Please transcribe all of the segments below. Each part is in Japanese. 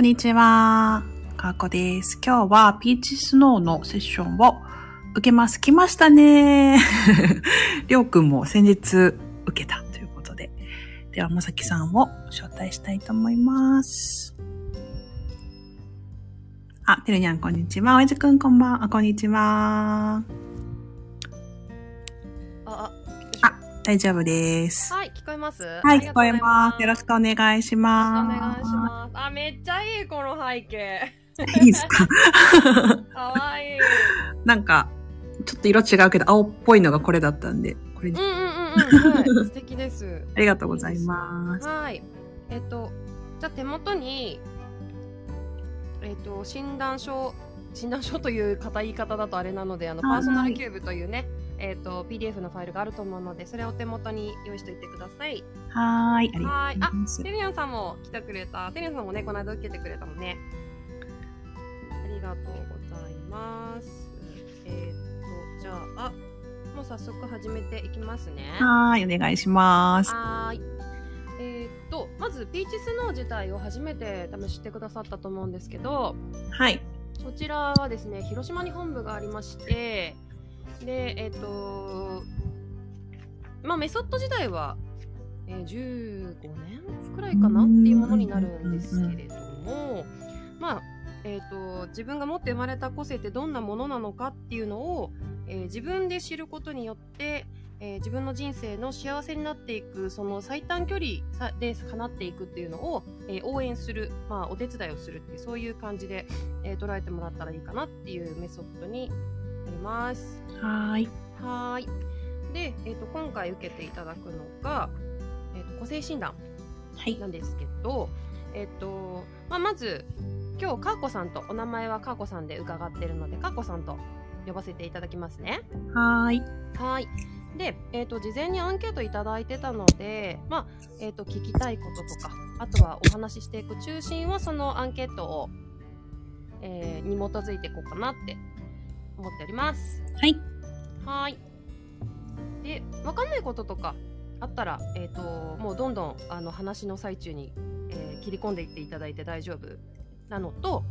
こんにちは。かーこです。今日はピーチスノーのセッションを受けます。来ましたね りょうくんも先日受けたということで。では、まさきさんを招待したいと思います。あ、てるにゃんこんにちは。おやじくんこんばんは。こんにちは。あ、あ、大丈夫です。はい、聞こえます？はい、聞こえます。よろししくお願いします。お願いします。あ、めっちゃいい、この背景。いいですか？かわいい。なんか、ちょっと色違うけど、青っぽいのがこれだったんで、これにうんうんうんうん。はい、素敵です。ありがとうございます。はい。えっと、じゃあ手元に、えっと、診断書、診断書という方言い方だとあれなので、あの、パはいーソナルキューブというね、えっと、PDF のファイルがあると思うので、それをお手元に用意しておいてください。はーい、ありがはい。あ。テリアンさんも来てくれた。テリアンさんもね、この間受けてくれたのね。ありがとうございます。えーっと、じゃあ、あ、もう早速始めていきますね。はーい、お願いします。はーい。えーっと、まず、ピーチスノー自体を初めて試してくださったと思うんですけど、はい。こちらはですね、広島に本部がありまして、で、えーっと、まあ、メソッド自体は、えー15年くらいかなっていうものになるんですけれども、まあ、えーっと、自分が持って生まれた個性ってどんなものなのかっていうのを、えー自分で知ることによって、えー自分の人生の幸せになっていくその最短距離さで叶っていくっていうのを、えー応援する、まあ、お手伝いをするっていうそういう感じで、え捉えてもらったらいいかなっていうメソッドにます。はーい。はーい。で、えー、と今回受けていただくのが、えー、と個性診断はい。なんですけど、えっ、と、まあ、まず今日かーこさんとお名前はかーこさんで伺ってるのでかーこさんと呼ばせていただきますね。はーい。はい。で、えっ、と、事前にアンケートいただいてたので、まあ、えっ、と、聞きたいこととか、あとはお話ししていく中心は、そのアンケートを、えーに基づいていこうかなって思っております。はい。はい。で、わかんないこととかあったら、えっ、と、もうどんどん、あの、話の最中に、えー切り込んでいっていただいて大丈夫なのと、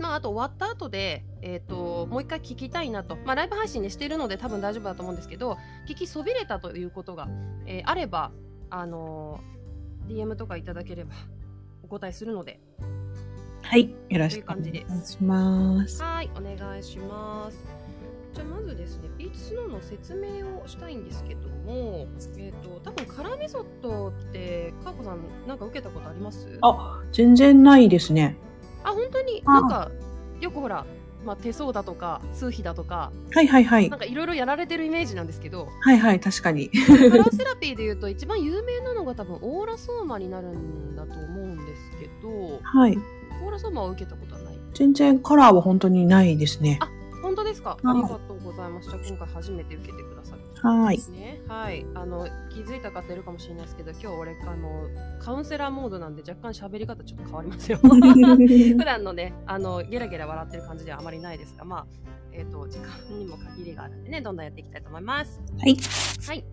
まあ、あと終わった後で、えっ、と、もう一回聞きたいなと。まあ、ライブ配信でしているので多分大丈夫だと思うんですけど、聞きそびれたということが、えーあれば、あのー DM とかいただければお答えするので、はい。よろしくお願いします。はい、お願いします。じゃあまずですね、ピーチスノーの説明をしたいんですけども、えっ、と、多分カラーメソッドって、かーこさんなんか受けたことあります？あ、全然ないですね。あ、本当に？あなんか、よくほら、まあ、手相だとか、数比だとか、はいはいはいなん。かいろいろやられてるイメージなんですけど、はいはい、確かに。カラーセラピーで言うと一番有名なのが多分オーラソーマになるんだと思うんですけど、はい。オーラソーマを受けたことはない？全然カラーは本当にないですね。あ本当ですか？はいありがとうございます。じゃあ今回初めて受けてくださる。はいね。はい。あの、気づいた方いるかもしれないですけど、今日俺、あの、カウンセラーモードなんで若干喋り方ちょっと変わりますよ。普段のね、あの、ゲラゲラ笑ってる感じではあまりないですが、まあ、えっ、と、時間にも限りがあるんでね、どんどんやっていきたいと思います。はい。はい。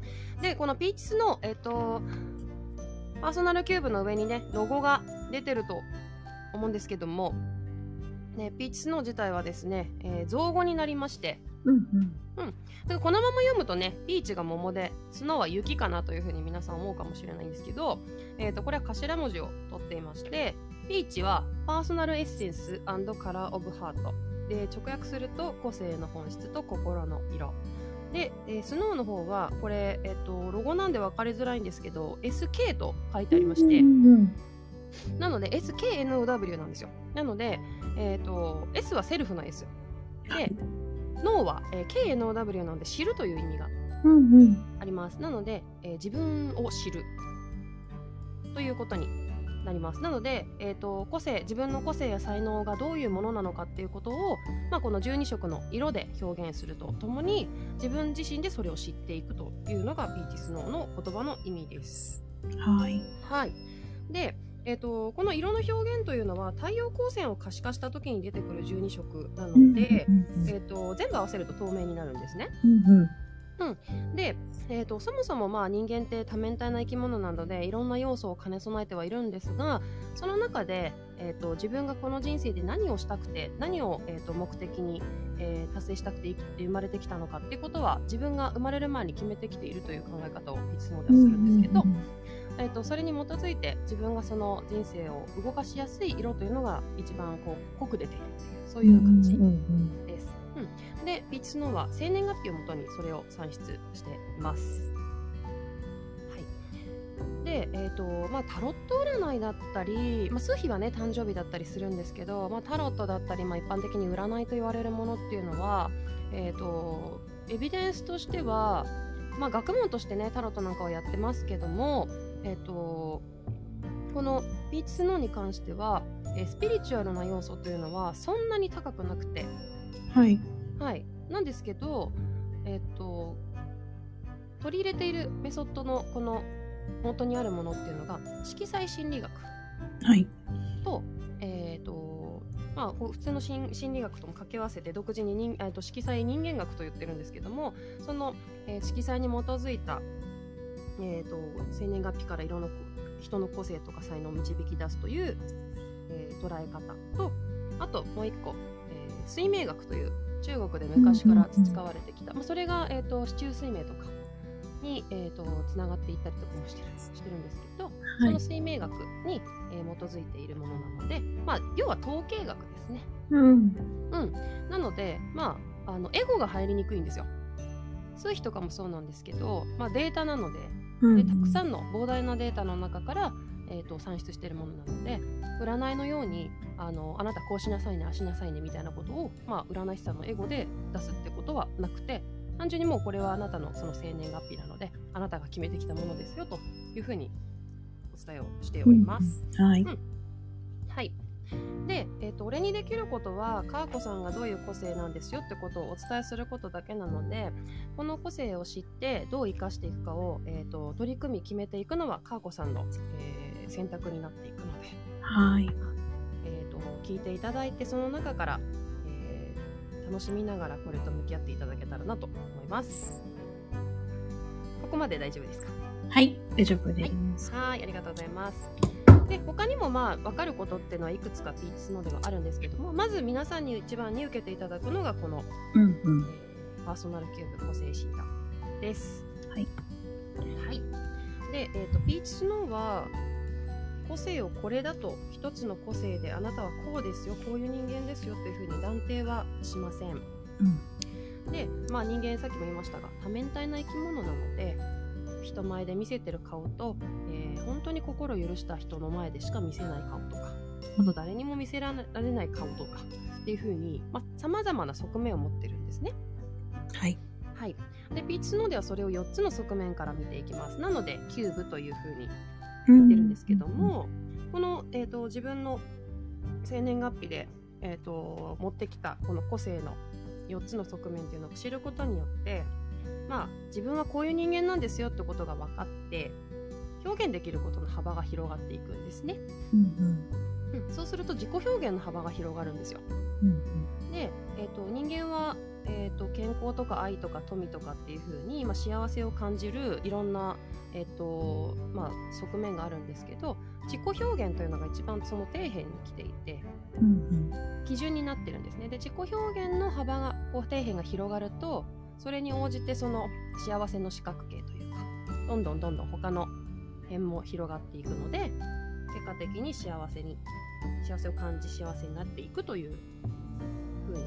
で、このピーチスの、えっ、と、パーソナルキューブの上にね、ロゴが出てると思うんですけども、ね、ピーチスノー自体はですね、えー造語になりまして、うんうん。でこのまま読むとね、ピーチが桃で、スノーは雪かなというふうに皆さん思うかもしれないんですけど、えー、とこれは頭文字を取っていまして、ピーチはパーソナルエッセンスカラーオブハート。で、直訳すると個性の本質と心の色。で、えースノーの方は、これ、えっ、と、ロゴなんで分かりづらいんですけど、SK と書いてありまして、うんうんなので SKNOW なんですよ。なので、えっ、と、S は self の S。で、 know は、えー KNOW なので知るという意味がうんうん。あります。なので、えー自分を知るということになります。なので、えー、と個性自分の個性や才能がどういうものなのかっていうことを、まあ、この12色の色で表現するとともに自分自身でそれを知っていくというのがピーチスノーの言葉の意味です。はい。はい、で、えー、とこの色の表現というのは太陽光線を可視化した時に出てくる12色なので、うんうんえー、と全部合わせると透明になるんですね。うんうん。で、えー、とそもそもまあ人間って多面体な生き物なのでいろんな要素を兼ね備えてはいるんですがその中で、えーと、自分がこの人生で何をしたくて何を、えーと、目的に、えー、達成したくて生まれてきたのかっていうことは自分が生まれる前に決めてきているという考え方をいつもではするんですけど、えーと、それに基づいて自分がその人生を動かしやすい色というのが一番こう濃く出ているっていうそういう感じです。うん、でピーチスノーは生年月日をもとにそれを算出しています。で、えーとまあ、タロット占いだったり、まあ、数日はね誕生日だったりするんですけど、まあ、タロットだったり、まあ、一般的に占いと言われるものっていうのは、えーと、エビデンスとしては、まあ、学問としてねタロットなんかはやってますけども、えーと、このピーチスノーに関しては、えー、スピリチュアルな要素というのはそんなに高くなくて。はい、はい、なんですけど、えっ、ー、と取り入れているメソッドのこの元にあるものっていうのが色彩心理学と、はい、えっ、ー、とまあ、普通の心理学とも掛け合わせて独自に人、えー、と色彩人間学と言ってるんですけどもその、えー、色彩に基づいた、えーと、生年月日からいろんな人の個性とか才能を導き出すという、えー、捉え方とあともう一個、えー、水明学という中国で昔から培われてきた、まあ、それが、えーと、と市中水明とかに、えーと、つながっていったりとかもしてるしてるんですけど、はい、その水明学に、えー、基づいているものなので、まあ、要は統計学ですね。うん、うん、なので、まあ、あのエゴが入りにくいんですよ。数比とかもそうなんですけど、まあ、データなのでうん、でたくさんの膨大なデータの中から、えーと、算出しているものなので占いのようにあのあなたこうしなさいねあしなさいねみたいなことを、まあ、占い師さんのエゴで出すってことはなくて単純にもうこれはあなたのその生年月日なのであなたが決めてきたものですよというふうにお伝えをしております。うん、はい、うん、はいで、えーと、俺にできることはかーこさんがどういう個性なんですよってことをお伝えすることだけなのでこの個性を知ってどう生かしていくかを、えーと、取り組み決めていくのはかーこさんの、えー、選択になっていくので、はいえーと聞いていただいてその中から楽しみながらこれと向き合っていただけたらなと思います。ここまで大丈夫ですか？はい、大丈夫です。はい、ありがとうございます。で他にもまあ分かることっていうのはいくつかピーチスのではあるんですけどもまず皆さんに一番に受けていただくのがこの、うんうんえー、パーソナルキューブ個性診断です。はい、はい、で、えーと、ピーチスノーは個性をこれだと一つの個性であなたはこうですよこういう人間ですよというふうに断定はしません。うん、で、まあ、人間さっきも言いましたが多面体な生き物なので人前で見せてる顔と、えー、本当に心許した人の前でしか見せない顔とかあと誰にも見せられない顔とかっていうふうにさまざ、まな側面を持ってるんですね。はい、はい、でピーチスノーではそれを4つの側面から見ていきます。なのでキューブというふうに言ってるんですけども、この、えーと、自分の生年月日で、えーと、持ってきたこの個性の4つの側面っていうのを知ることによってまあ自分はこういう人間なんですよってことが分かって表現できることの幅が広がっていくんですね。うんうん、そうすると自己表現の幅が広がるんですよ。うんうん、で、えーと、人間は、えーと、健康とか愛とか富とかっていう風に、まあ、幸せを感じるいろんな、えーとまあ、側面があるんですけど自己表現というのが一番その底辺に来ていて、うんうん、基準になってるんですね。で自己表現の幅がこう底辺が広がるとそれに応じてその幸せの四角形というかどんどんどんどん他の辺も広がっていくので結果的に幸せに幸せを感じ幸せになっていくというふうに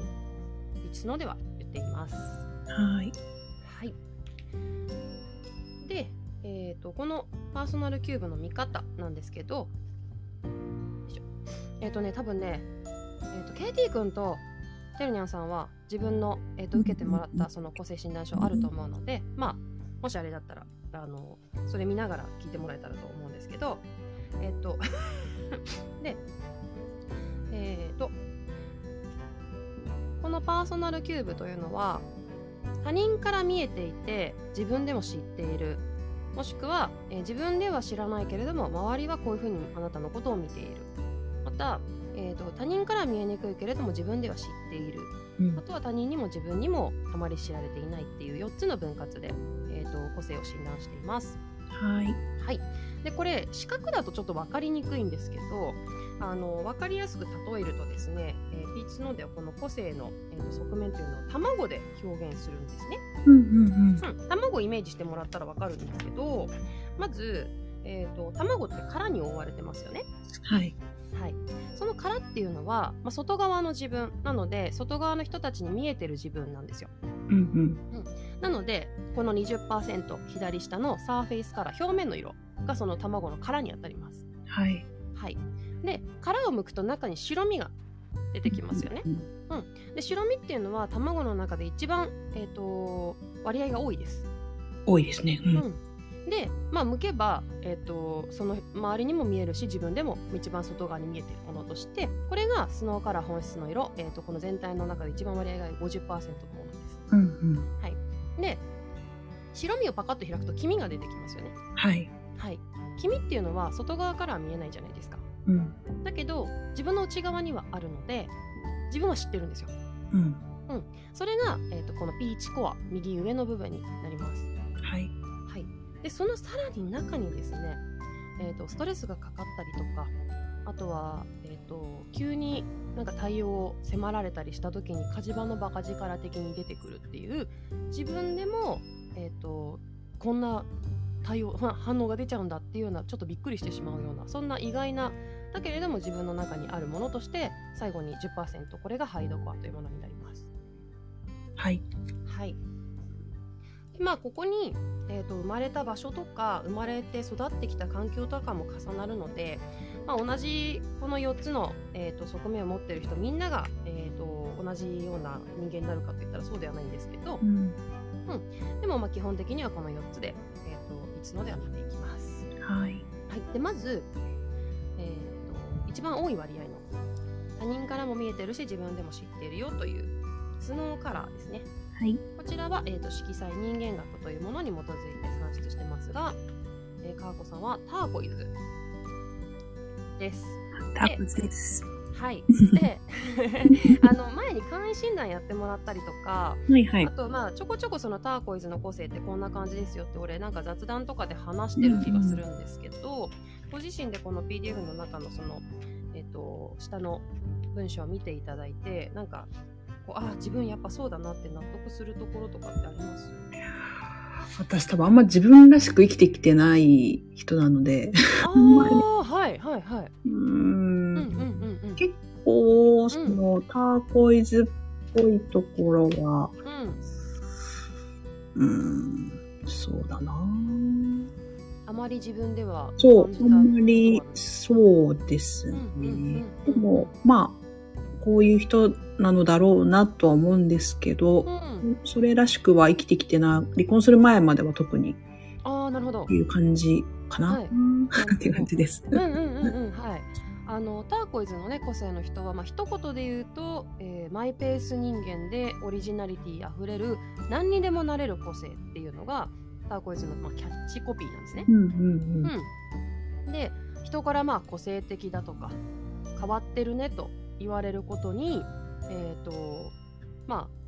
一のでは言っています。はい。はい。で、えーと、このパーソナルキューブの見方なんですけどえっ、ー、とね多分ね、えーと、と KT 君とてるにゃんさんは自分の、えーと、受けてもらったその個性診断書あると思うので、まあもしあれだったらあのそれ見ながら聞いてもらえたらと思うんですけどえっ、ー、とでえっ、ー、とこのパーソナルキューブというのは他人から見えていて自分でも知っているもしくは、えー、自分では知らないけれども周りはこういうふうにあなたのことを見ている。またえーと、他人から見えにくいけれども自分では知っている、うん、あとは他人にも自分にもあまり知られていないっていう4つの分割で、えーと、個性を診断しています。はい、はい、でこれ視覚だとちょっと分かりにくいんですけどあの分かりやすく例えるとですね、えーピーチスノーではこの個性の、えーと側面というのを卵で表現するんですね。うんうんうん、卵をイメージしてもらったら分かるんですけどまず、えー、と卵って殻に覆われてますよね。はい。はい、その殻っていうのは、まあ、外側の自分なので外側の人たちに見えてる自分なんですよ。うんうん。なのでこの20%左下のサーフェイスカラー表面の色がその卵の殻に当たります。はい。はい、で殻を剥くと中に白身が出てきますよね。うんで白身っていうのは卵の中で一番、えー、と割合が多いです。多いですね。うん。うんで、まあ、剥けば、えー、とその周りにも見えるし自分でも一番外側に見えているものとしてこれがスノーカラー本質の色、えー、とこの全体の中で一番割合が50%のものです。うんうん。で白身をパカッと開くと黄身が出てきますよね。はい。はい、黄身っていうのは外側からは見えないじゃないですか。うん。だけど自分の内側にはあるので自分は知ってるんですよ。うん。それが、えー、とこのピーチコア右上の部分になります。はい。はい、でそのさらに中にですね、えー、とストレスがかかったりとかあとは、えー、と急になんか対応を迫られたりした時に火事場のバカ力的に出てくるっていう自分でも、えー、とこんな対応は 反応が出ちゃうんだっていうようなちょっとびっくりしてしまうようなそんな意外なだけれども自分の中にあるものとして最後に10%これがハイドコアというものになります。はい。はい。でまあここに、えー、と生まれた場所とか生まれて育ってきた環境とかも重なるので、まあ、同じこの4つの、えー、と側面を持ってる人みんなが、えー、と同じような人間になるかといったらそうではないんですけどうん。でもまあ基本的にはこの4つで、えー、といつのでは見ていきます。はい。はい、でまず、えー、と一番多い割合の他人からも見えてるし自分でも知っているよというスノーカラーですね。はい。こちらは、えー、と色彩人間学というものに基づいて算出してますが、えー、川子さんはターコイズです。タコです。はい。で、あの前に簡易診断やってもらったりとか、はいはいあ。とまあちょこちょこそのターコイズの個性ってこんな感じですよって俺なんか雑談とかで話してる気がするんですけど、ご自身でこの PDF の中のそのえっ、と下の文章を見ていただいてなんかこうあ自分やっぱそうだなって納得するところとかってあります？私多分あんま自分らしく生きてきてない人なので、ああはいはいはい。うーん。うんうんうんうん。結構、その、ターコイズっぽいところは、うん、そうだな。あまり自分ではそう、あんまりこ、そうですね。うんうんうんでうん。も、まあ、こういう人なのだろうなとは思うんですけどうん、それらしくは生きてきてな、離婚する前までは特にああなるほど。っていう感じかな、はい。っていう感じです。うんうんうんうんはい。あのターコイズのね個性の人はまあ一言で言うと、えーマイペース人間でオリジナリティあふれる何にでもなれる個性っていうのがターコイズの、まあ、キャッチコピーなんですね。う。んうん。うん、で人からまあ個性的だとか変わってるねと言われることにえっ、とまあ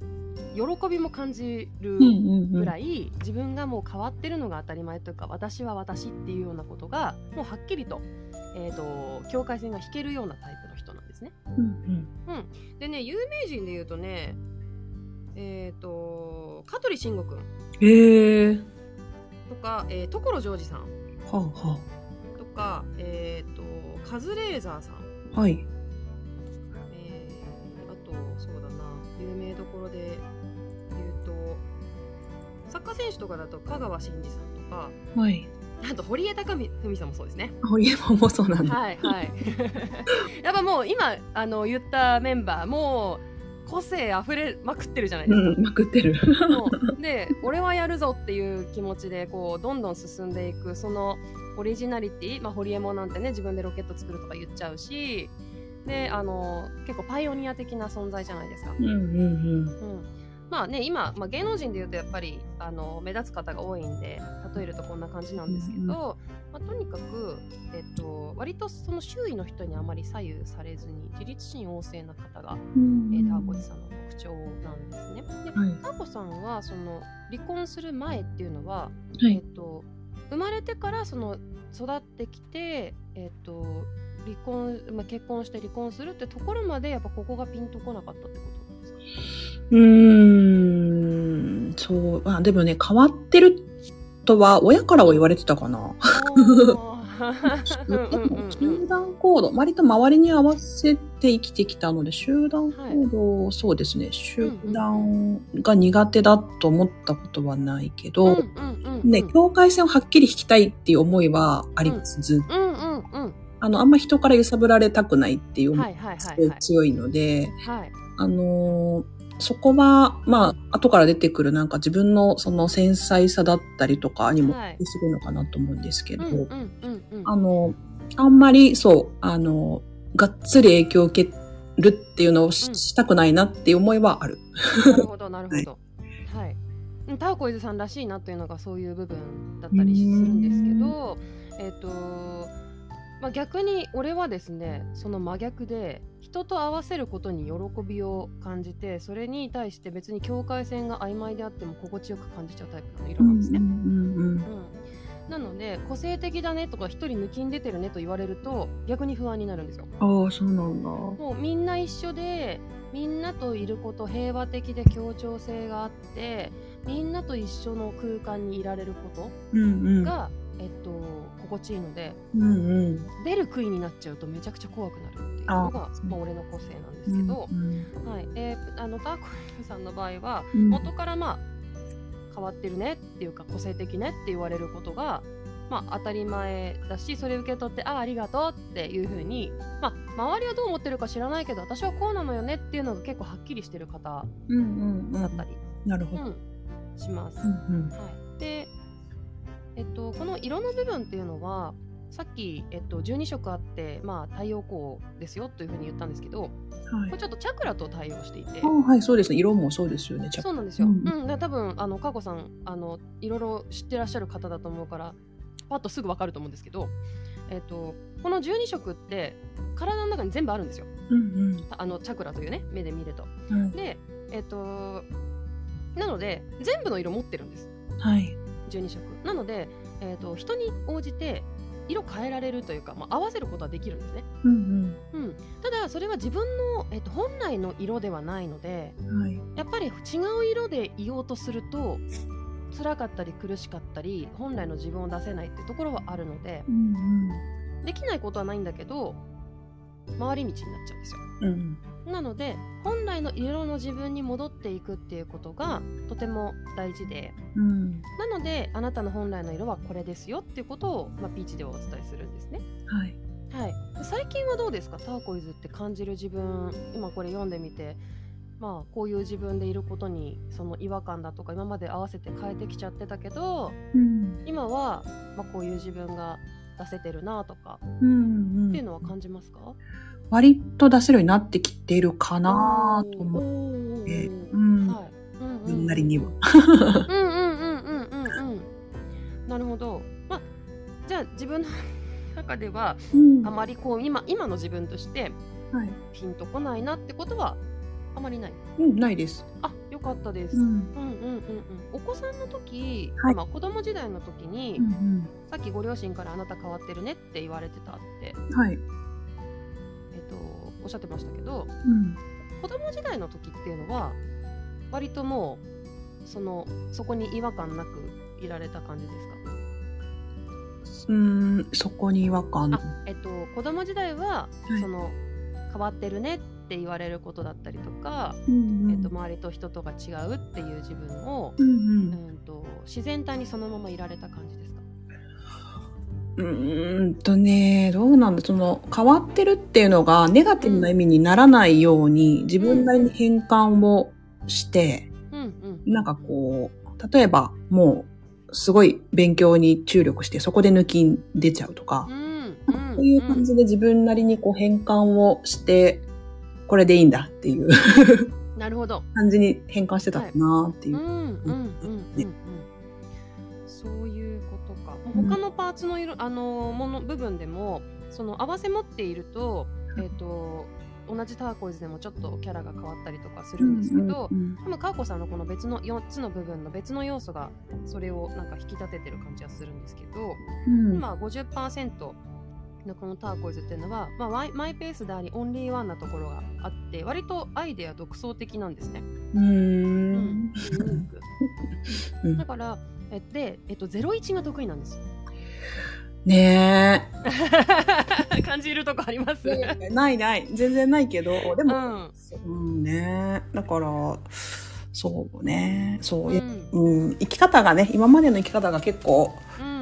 喜びも感じるうん。うんうんうん。ぐらい自分がもう変わってるのが当たり前というか私は私っていうようなことがもうはっきりと,、えー、と境界線が引けるようなタイプの人なんですね。うんでね有名人で言うとねえっ、と香取慎吾くんうん。へえ。とか、えー、所ジョージさんはあはとか、えっ、とカズレーザーさん、あ。はい。そうだな有名どころで言うとサッカー選手とかだと香川真司さんとかはい。あと堀江貴文さんもそうですね。堀江門もそうなんだ。はいはい。やっぱもう今あの言ったメンバーもう個性あふれまくってるじゃないですか。うん、まくってる。で俺はやるぞっていう気持ちでこうどんどん進んでいくそのオリジナリティ、まあ、堀江門なんてね自分でロケット作るとか言っちゃうしであの結構パイオニア的な存在じゃないですか。うんうんうん。うんまあね今、まあ、芸能人でいうとやっぱりあの目立つ方が多いんで例えるとこんな感じなんですけど、うんうんまあ、とにかく、えっと、割とその周囲の人にあまり左右されずに自立心旺盛な方が、うんえーターコチさんの特徴なんですね。ではい。ターコさんはその離婚する前っていうのは、はい。えっと、生まれてからその育ってきて、えっと、離婚、まあ、結婚して離婚するってところまでやっぱここがピンとこなかったってことなんですか？うーん、そう、あ、でもね、変わってるとは、親からは言われてたかな。集団行動、割と周りに合わせて生きてきたので、集団行動、そうですね、集団が苦手だと思ったことはないけど、ね、境界線をはっきり引きたいっていう思いはありつつ、うんうんうんあの、あんま人から揺さぶられたくないっていう思はいいはいがすはいはい。ごい強いので、はい。あのーそこは、まあ、後から出てくるなんか自分のその繊細さだったりとかにもはい。するのかなと思うんですけど、あの、あんまりそう、あの、がっつり影響を受けるっていうのをし,、うん。したくないなっていう思いはある。なるほどなるほど。はい。うんターコイズさんらしいなというのがそういう部分だったりするんですけどえっ、とまあ、逆に俺はですねその真逆で人と合わせることに喜びを感じてそれに対して別に境界線が曖昧であっても心地よく感じちゃうタイプの色なんですね。うんうんうんなので個性的だねとか一人抜きん出てるねと言われると逆に不安になるんですよ。うん、ああ、そうなんだ。もうみんな一緒でみんなといること平和的で協調性があってみんなと一緒の空間にいられるこうんうん。とが、えっと、心地いいのでうんうん。出る杭になっちゃうとめちゃくちゃ怖くなるっていうのがまあ、俺の個性なんですけど、うんはいえーあのターコイズさんの場合はうん元からまあ変わってるねっていうか個性的ねって言われることが、まあ、当たり前だしそれ受け取ってああありがとうっていう風にまあ周りはどう思ってるか知らないけど私はこうなのよねっていうのが結構はっきりしてる方うんうんうん。だったり、なるほど。うんします。うんうんはい、で、えっと、この色の部分っていうのはさっき、えっと、12色あって、まあ、太陽光ですよというふうに言ったんですけどはいこれちょっとチャクラと対応していてあ。はい、そうですね。色もそうですよね。そうなんですよ。ううんん、だから多分あのかこさんあのいろいろ知ってらっしゃる方だと思うからパッとすぐわかると思うんですけど、えっとこの12色って体の中に全部あるんですよ。うんあのチャクラというね目で見ると。うん。で、えっとなので全部の色持ってるんです。はい。12色。なので、えっと人に応じて色変えられるというか、まあ、合わせることはできるんですね。うんうん、ただそれは自分の、えっと本来の色ではないのでうん。はい。やっぱり違う色でいようとすると辛かったり苦しかったり本来の自分を出せないっていうところはあるのでうんできないことはないんだけど回り道になっちゃうんですようん。うん。なので本来の色の自分に戻っていくっていうことがとても大事でうん。なのであなたの本来の色はこれですよっていうことを、まあ、ピーチではお伝えするんですねはい。はい、最近はどうですか？ターコイズって感じる自分今これ読んでみてまあこういう自分でいることにその違和感だとか今まで合わせて変えてきちゃってたけどうん。今は、まあ、こういう自分が出せてるなとかうんっていうのは感じますか、割と出せるようになってきてるかなと思思って、うん。はいうんうんなりには。うんうんうんうんうんうんなるほどまあじゃあ自分の中ではうんあまりこう今今の自分としてはい。ピンとこないなってことはあまりない？うん、ないです。あよかったです、ううん、うんん。うんうんお子さんの時、はいまあ、子供時代の時に、うんさっきご両親からあなた変わってるねって言われてたって、うん。はい。えっとおっしゃってましたけどうん。子供時代の時っていうのは割ともうそのそこに違和感なくいられた感じですか？うん、そこに違和感。あえっと子供時代は、はいその変わってるねって言われることだったりとか、うんえっと、周りと人とが違うっていう自分を、うんう。うんんと自然体にそのままいられた感じですか？うーんとね、どうなんだ、その、変わってるっていうのが、ネガティブな意味にならないように、自分なりに変換をして、うんうん。なんかこう、例えば、もう、すごい勉強に注力して、そこで抜き出ちゃうとかう、んうん。こういう感じで自分なりにこう変換をして、これでいいんだっていう。なるほど。感じに変換してたかなっていう。う。んうんうんうん。うんね他のパーツの色、あのもの部分でもその合わせ持っていると,、えっと同じターコイズでもちょっとキャラが変わったりとかするんですけど、うんうん多分カーコさんのこの別の4つの部分の別の要素がそれをなんか引き立ててる感じはするんですけど、うん。今50%でこのターコイズっていうのは、まあ、マイマイペースでありオンリーワンなところがあって割とアイデア独創的なんですね。うんだからえで、えっと、01が得意なんですよ。ね 感じるとこあります、え。ないない。全然ないけど、でも、うんうんね。だから、そうね。そうう。んうん、生き方がね、今までの生き方が結構うん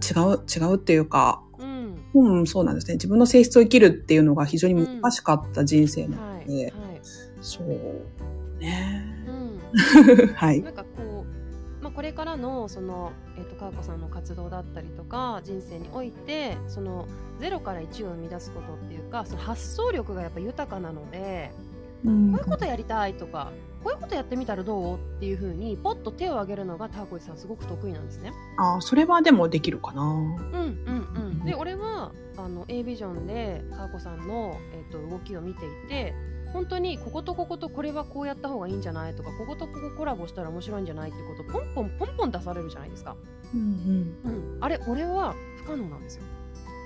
違う、違うっていうか、うんうん、そうなんですね。自分の性質を生きるっていうのが非常に難しかった人生なはい、ので、はい。そうね。うん。はい。なんかこう、まあ、これからのその、えっと川子さんの活動だったりとか人生においてその0から1を生み出すことっていうかその発想力がやっぱ豊かなので、うん。こういうことやりたいとかこういうことやってみたらどう？っていうふうにポッと手を挙げるのがターコイさんすごく得意なんですね。あそれはでもできるかな。うんうんうん、で俺はあの A ビジョンでターコさんの、えっと動きを見ていて本当にこことこことこれはこうやった方がいいんじゃないとかこことここコラボしたら面白いんじゃないってことポンポンポンポン出されるじゃないですか。うんうん、あれ俺は不可能なんですよ。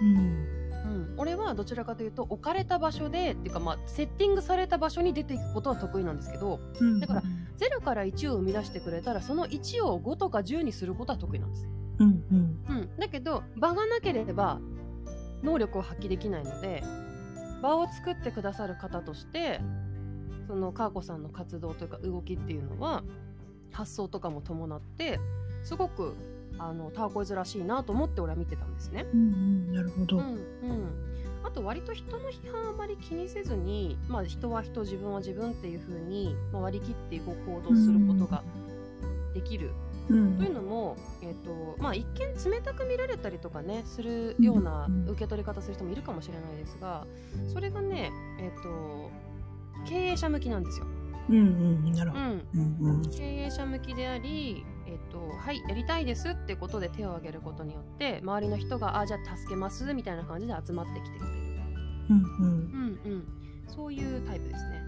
うん。うん、俺はどちらかというと置かれた場所でっていうかまあセッティングされた場所に出ていくことは得意なんですけどうん。だから0から1を生み出してくれたらその1を5とか10にすることは得意なんです。うんうん。うん、だけど場がなければ能力を発揮できないので場を作ってくださる方としてそのカーコさんの活動というか動きっていうのは発想とかも伴ってすごくあのターコイズらしいなと思って俺は見てたんですね。うんうん。なるほど。うんうん、あと割と人の批判あまり気にせずに、まあ、人は人自分は自分っていう風に、まあ、割り切ってこう行動することができるうんというのも、えーとまあ、一見冷たく見られたりとかねするようなうん受け取り方する人もいるかもしれないですがそれがね、えー、と経営者向きなんですよ。うんうん。なるほど。うん。経営者向きであり、とはいやりたいですってことで手を挙げることによって周りの人があじゃあ助けますみたいな感じで集まってきてくれる、うんうん。うんうん、そういうタイプですね。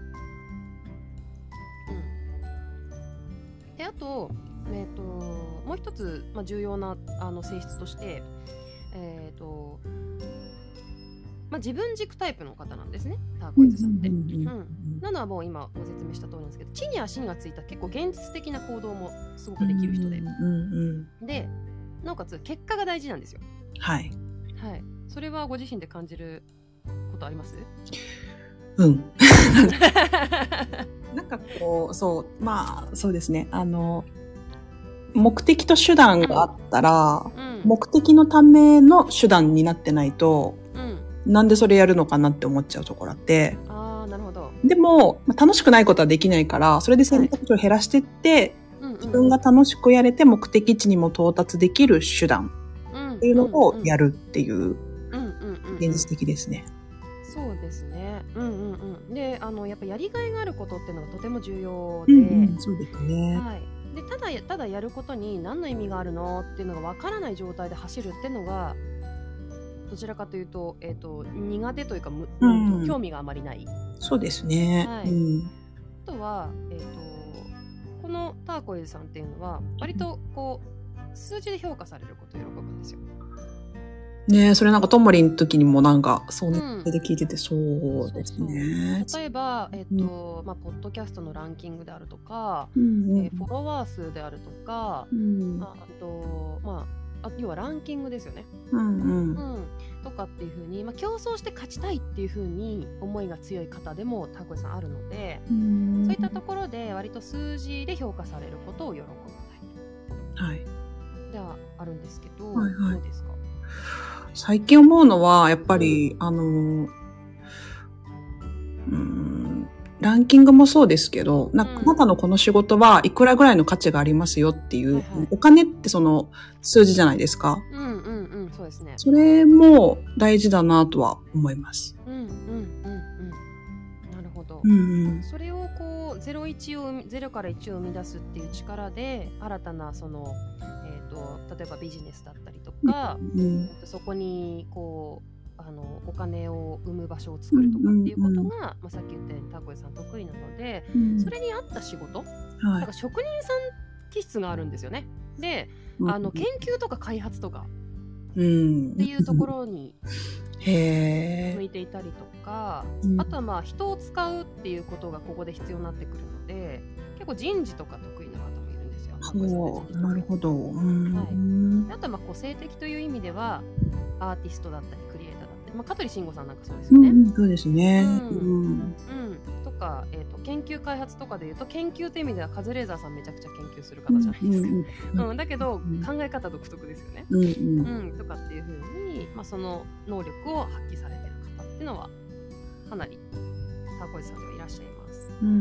うん、であと,、えっともう一つ、まあ、重要なあの性質として、えっとまあ、自分軸タイプの方なんですねターコイズさんって。うんうんなのはもう今ご説明した通りなんですけど地に足がついた結構現実的な行動もすごくできる人で。でなおかつ結果が大事なんですよはい。はいそれはご自身で感じることあります？うん。なんかこう、そう、まあ、そうですね。あの、目的と手段があったら、うん目的のための手段になってないと、うんなんでそれやるのかなって思っちゃうところあって、ああなるほど、でも、まあ楽しくないことはできないから、それで選択肢を減らしてって、うんうん、自分が楽しくやれて目的地にも到達できる手段っっていうのをやる、るっていう現実的ですね。そうですね。うんうんうん。であのやっぱやりがいがあることっていうのがとても重要で、うんうん、そうですね。はい、でただただやることに何の意味があるのっていうのがわからない状態で走るっていうのがどちらかというと,、えー、と苦手というかむ、うん。興味があまりない。そうですね。はい。うん。あとは、えー、とこのターコイズさんっていうのは割とこう数字で評価されることを喜ぶんですよ。ねそれなんかともりんの時にもなんか、そうね、うん。で聞いてて、そうですね。例えば、えーとまあ、ポッドキャストのランキングであるとか、うんうん。えーフォロワー数であるとか、うん。ああと、まあ、あ要はランキングですよね。うんうん。うん、とかっていう風に、まあ、競争して勝ちたいっていう風に思いが強い方でもタコイさんあるので、うん。そういったところで割と数字で評価されることを喜ぶタイはい。プではあるんですけど、はいはいどうですか？最近思うのは、やっぱり、あの、うん、ランキングもそうですけど、なうんあなたのこの仕事はいくらぐらいの価値がありますよっていう、はいはいお金ってその数字じゃないですか。うんうんうんそうですね。それも大事だなとは思います。うんうんうんうんなるほど。うんうん。それをこう01を生み0から1を生み出すっていう力で新たなその、えー、と例えばビジネスだったりとか、うんそこにこうあのお金を生む場所を作るとかっていうことが、まあ、さっき言ったようにタコイさん得意なのでうんそれに合った仕事、はいなんか職人さん気質があるんですよね。であの研究とか開発とかうん。っていうところに。向いていたりとか、うんあとはまあ人を使うっていうことがここで必要になってくるので結構人事とか得意な方もいるんですよ。なるほど。うはいん。あとはまあ個性的という意味ではアーティストだったりまあ、香取慎吾さんなんかそうですよね。うん、そうですね。うんとか、えー、と研究開発とかでいうと研究という意味ではカズレーザーさんめちゃくちゃ研究する方じゃないですか。うんうんだけどうん考え方独特ですよね。うん。うん。うん、とかっていうふうに、まあ、その能力を発揮されてる方っていうのはかなりターコイズさんではいらっしゃいます。うん。う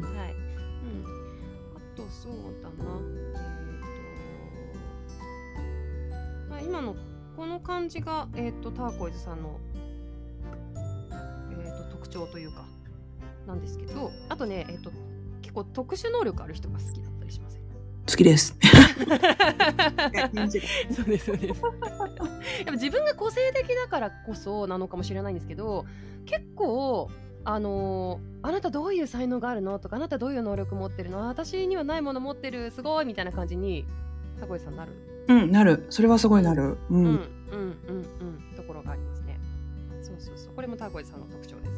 ん。はい。うん。あとそうだな。えっ、と、まあ、今のこの感じが、えっ、と、ターコイズさんの、えっ、と、特徴というか、なんですけど、あとね、えっ、と、結構特殊能力ある人が好きだったりしません？好きです。そうですそうです。やっぱ自分が個性的だからこそなのかもしれないんですけど結構あのーあなたどういう才能があるの？とかあなたどういう能力持ってるの？あ私にはないもの持ってる。すごい！みたいな感じにタコイさんなる、うん、なる。それはすごいなる。ううん、うんん。うんうんところがありますね。そうそうそうこれもタコイさんの特徴です。は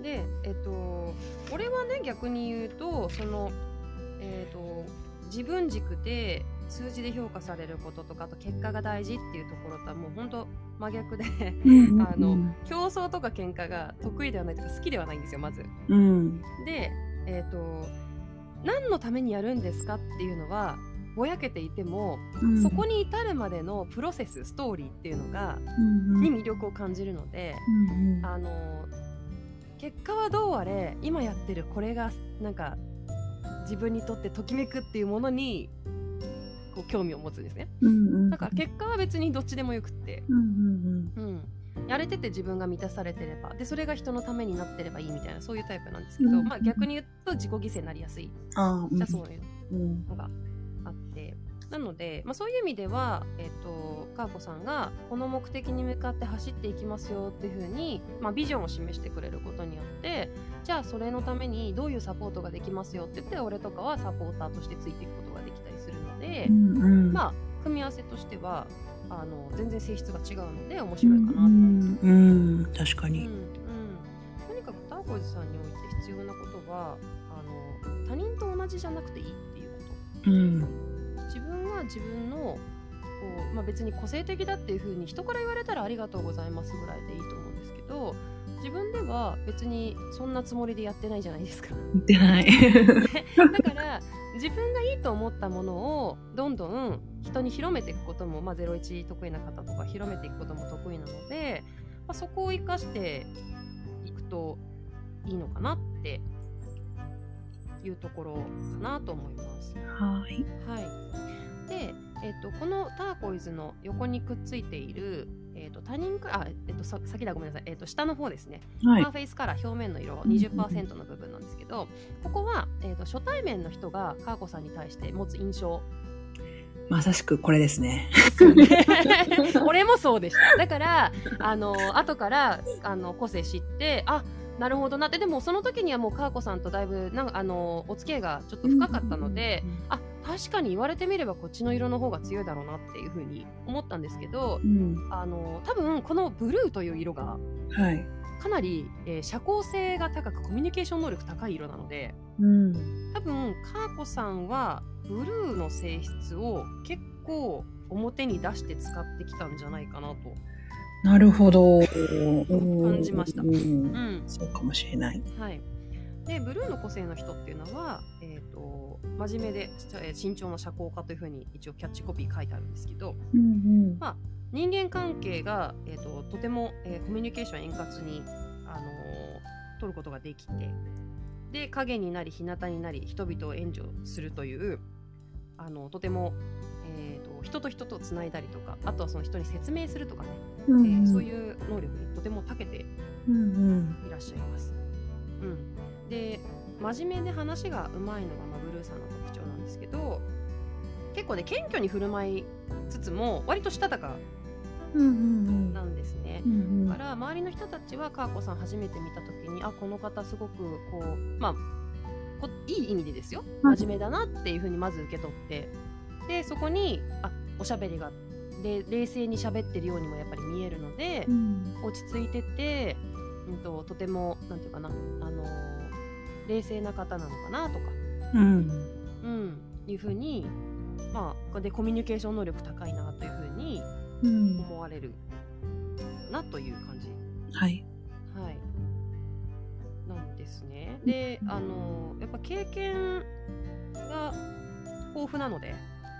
い。でえっと俺はね逆に言うとそのえっと自分軸で数字で評価されることとかあと結果が大事っていうところとはもう本当真逆で あの競争とか喧嘩が得意ではないとか好きではないんですよまず。うん。でえっ、と何のためにやるんですかっていうのはぼやけていても、そこに至るまでのプロセスストーリーっていうのがに魅力を感じるので、あの結果はどうあれ今やってるこれがなんか自分にとってときめくっていうものにこう興味を持つんですね。だから結果は別にどっちでもよくって、うん、やれてて自分が満たされてればでそれが人のためになってればいいみたいなそういうタイプなんですけど、うんまあ、逆に言うと自己犠牲になりやすい。あじゃあそういううん。のがあってなので、まあ、そういう意味では、えっとかーこさんがこの目的に向かって走っていきますよっていうふうに、まあ、ビジョンを示してくれることによってじゃあそれのためにどういうサポートができますよって言って俺とかはサポーターとしてついていくことができたりするので、うん。まあ組み合わせとしてはあの全然性質が違うので面う白いかなと。ん。うん。確かに。うんうん、とにかくターコイズさんにおいて必要なことはあの他人と同じじゃなくていいうん。自分は自分のこう、まあ、別に個性的だっていう風に人から言われたらありがとうございますぐらいでいいと思うんですけど自分では別にそんなつもりでやってないじゃないですか言ってない。だから自分がいいと思ったものをどんどん人に広めていくことも、まあ、01得意な方とか広めていくことも得意なので、まあ、そこを生かしていくといいのかなっていうところかなと思います。はい。はい、で、えっとこのターコイズの横にくっついている、えっと他人かあ、えっとさ先だごめんなさい、えっと下の方ですね、はいパー。フェイスカラー表面の色20%の部分なんですけど、ここは、えっと初対面の人がカーコさんに対して持つ印象まさしくこれですね。ですよね 俺もそうでしただからあの後からあの個性知ってあなるほどなってでもその時にはもうカーコさんとだいぶなんかあのお付き合いがちょっと深かったので、あ確かに言われてみればこっちの色の方が強いだろうなっていうふうに思ったんですけどうん。あの多分このブルーという色がはい。かなり、えー社交性が高くコミュニケーション能力高い色なのでうん。多分カーコさんはブルーの性質を結構表に出して使ってきたんじゃないかなと。なるほど。感じました。うんうんそうかもしれない。はい、でブルーの個性の人っていうのは、えー、と真面目でえー慎重な社交家というふうに一応キャッチコピー書いてあるんですけどうんまあ人間関係が、えー、ととても、えーコミュニケーション円滑に、あのー取ることができてで影になり日向になり人々を援助するというあのとても、えー、と人と人とつないだりとかあとはその人に説明するとかね、うん。えーそういう能力にとても長けて。いらっしゃいます。うん、で真面目で話がうまいのが、まあ、ブルーさんの特徴なんですけど結構ね謙虚に振る舞いつつも割としたたかなんですねう。ん。だから周りの人たちはカーコさん初めて見た時にあこの方すごくこうまあこいい意味でですよはい真面目だなっていうふうにまず受け取ってでそこにあおしゃべりがで冷静に喋ってるようにもやっぱり見えるので、うん。落ち着いてて、うん、ととてもなんていうかな、あのー冷静な方なのかなとか、うん。うん、いうふうに、まあ、でコミュニケーション能力高いなというふうにうん。思われるなという感じ、はい。はい、なんですね。で、あのーやっぱ経験が豊富なので、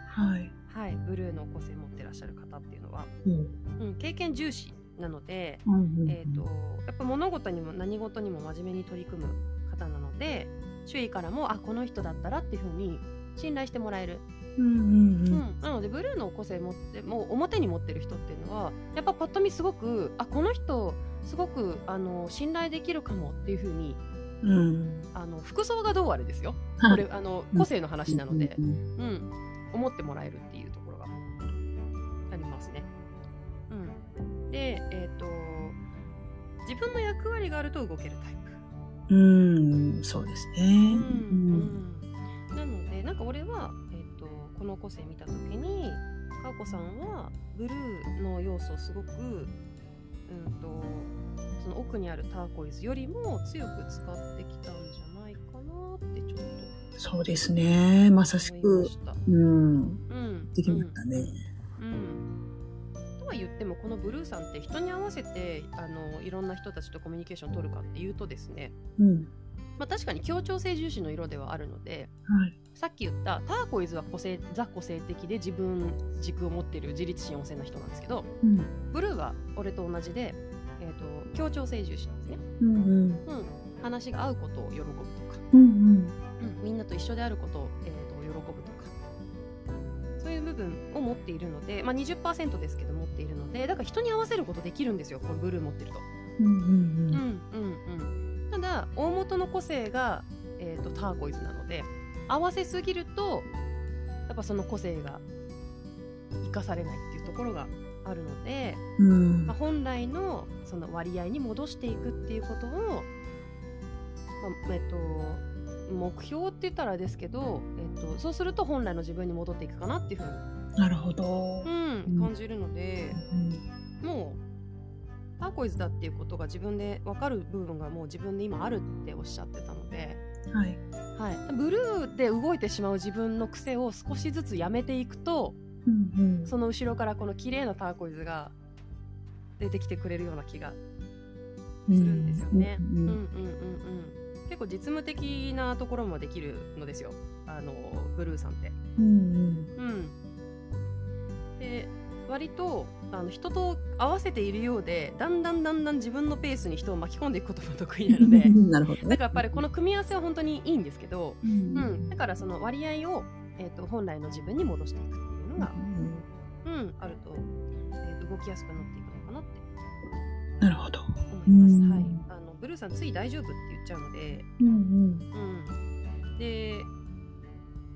はい。はい、ブルーの個性持ってらっしゃる方っていうのは、うん。うん、経験重視なので、うん。えー、とやっぱ物事にも何事にも真面目に取り組む方なので周囲からもあこの人だったらっていうふうに信頼してもらえる、うん。うん。ううん。んなのでブルーの個性持ってもう表に持ってる人っていうのはやっぱパッと見すごくあこの人すごくあの信頼できるかもっていうふうにうん。あの服装がどうあれですよはいこれあの個性の話なので、うん。うん、思ってもらえるっで、えっ、と自分の役割があると動けるタイプ。うん。そうですね。うんなのでなんか俺は、えっとこの個性見た時にかおこさんはブルーの要素をすごく、うん、とその奥にあるターコイズよりも強く使ってきたんじゃないかなってちょっとそうですね。まさしく。うん。うん、できましたね。うん。とは言ってもこのブルーさんって人に合わせてあのいろんな人たちとコミュニケーションを取るかっていうとですね、うん。まあ、確かに協調性重視の色ではあるのではい。さっき言ったターコイズは個性ザ個性的で自分軸を持ってる自立心旺盛な人なんですけどうん。ブルーは俺と同じで、えー、と協調性重視なんですね、うん。うん。うん、話が合うことを喜ぶとか、うん。うん、みんなと一緒であることを、えー、と喜ぶとかいう部分を持っているので、まあ、20%ですけど持っているのでだから人に合わせることできるんですよこのブルー持ってると。ただ大元の個性が、えー、とターコイズなので合わせすぎるとやっぱその個性が生かされないっていうところがあるので、うんまあ、。本来のその割合に戻していくっていうことを、まあえっと、目標って言ったらですけど、えっと、そうすると本来の自分に戻っていくかなっていうふうに、なるほどう。んうん感じるのでもうターコイズだっていうことが自分で分かる部分がもう自分で今あるっておっしゃってたので、はい。はい、ブルーで動いてしまう自分の癖を少しずつやめていくとうん。うん。その後ろからこの綺麗なターコイズが出てきてくれるような気がすするんですよね。ううんんうんうんうん。結構実務的なところもできるのですよ。あのブルーさんって。うん。うん。で割とあの人と合わせているようでだんだんだんだん自分のペースに人を巻き込んでいくことも得意なので。なるほどね。だからやっぱりこの組み合わせは本当にいいんですけど、うん、うん、だからその割合を、えー、と本来の自分に戻していくっていうのが、うん、あると,、えー、と動きやすくなっていくのかなってなるほど。思います。うんはい、ブルーさんつい大丈夫って言っちゃうので、うんうん、で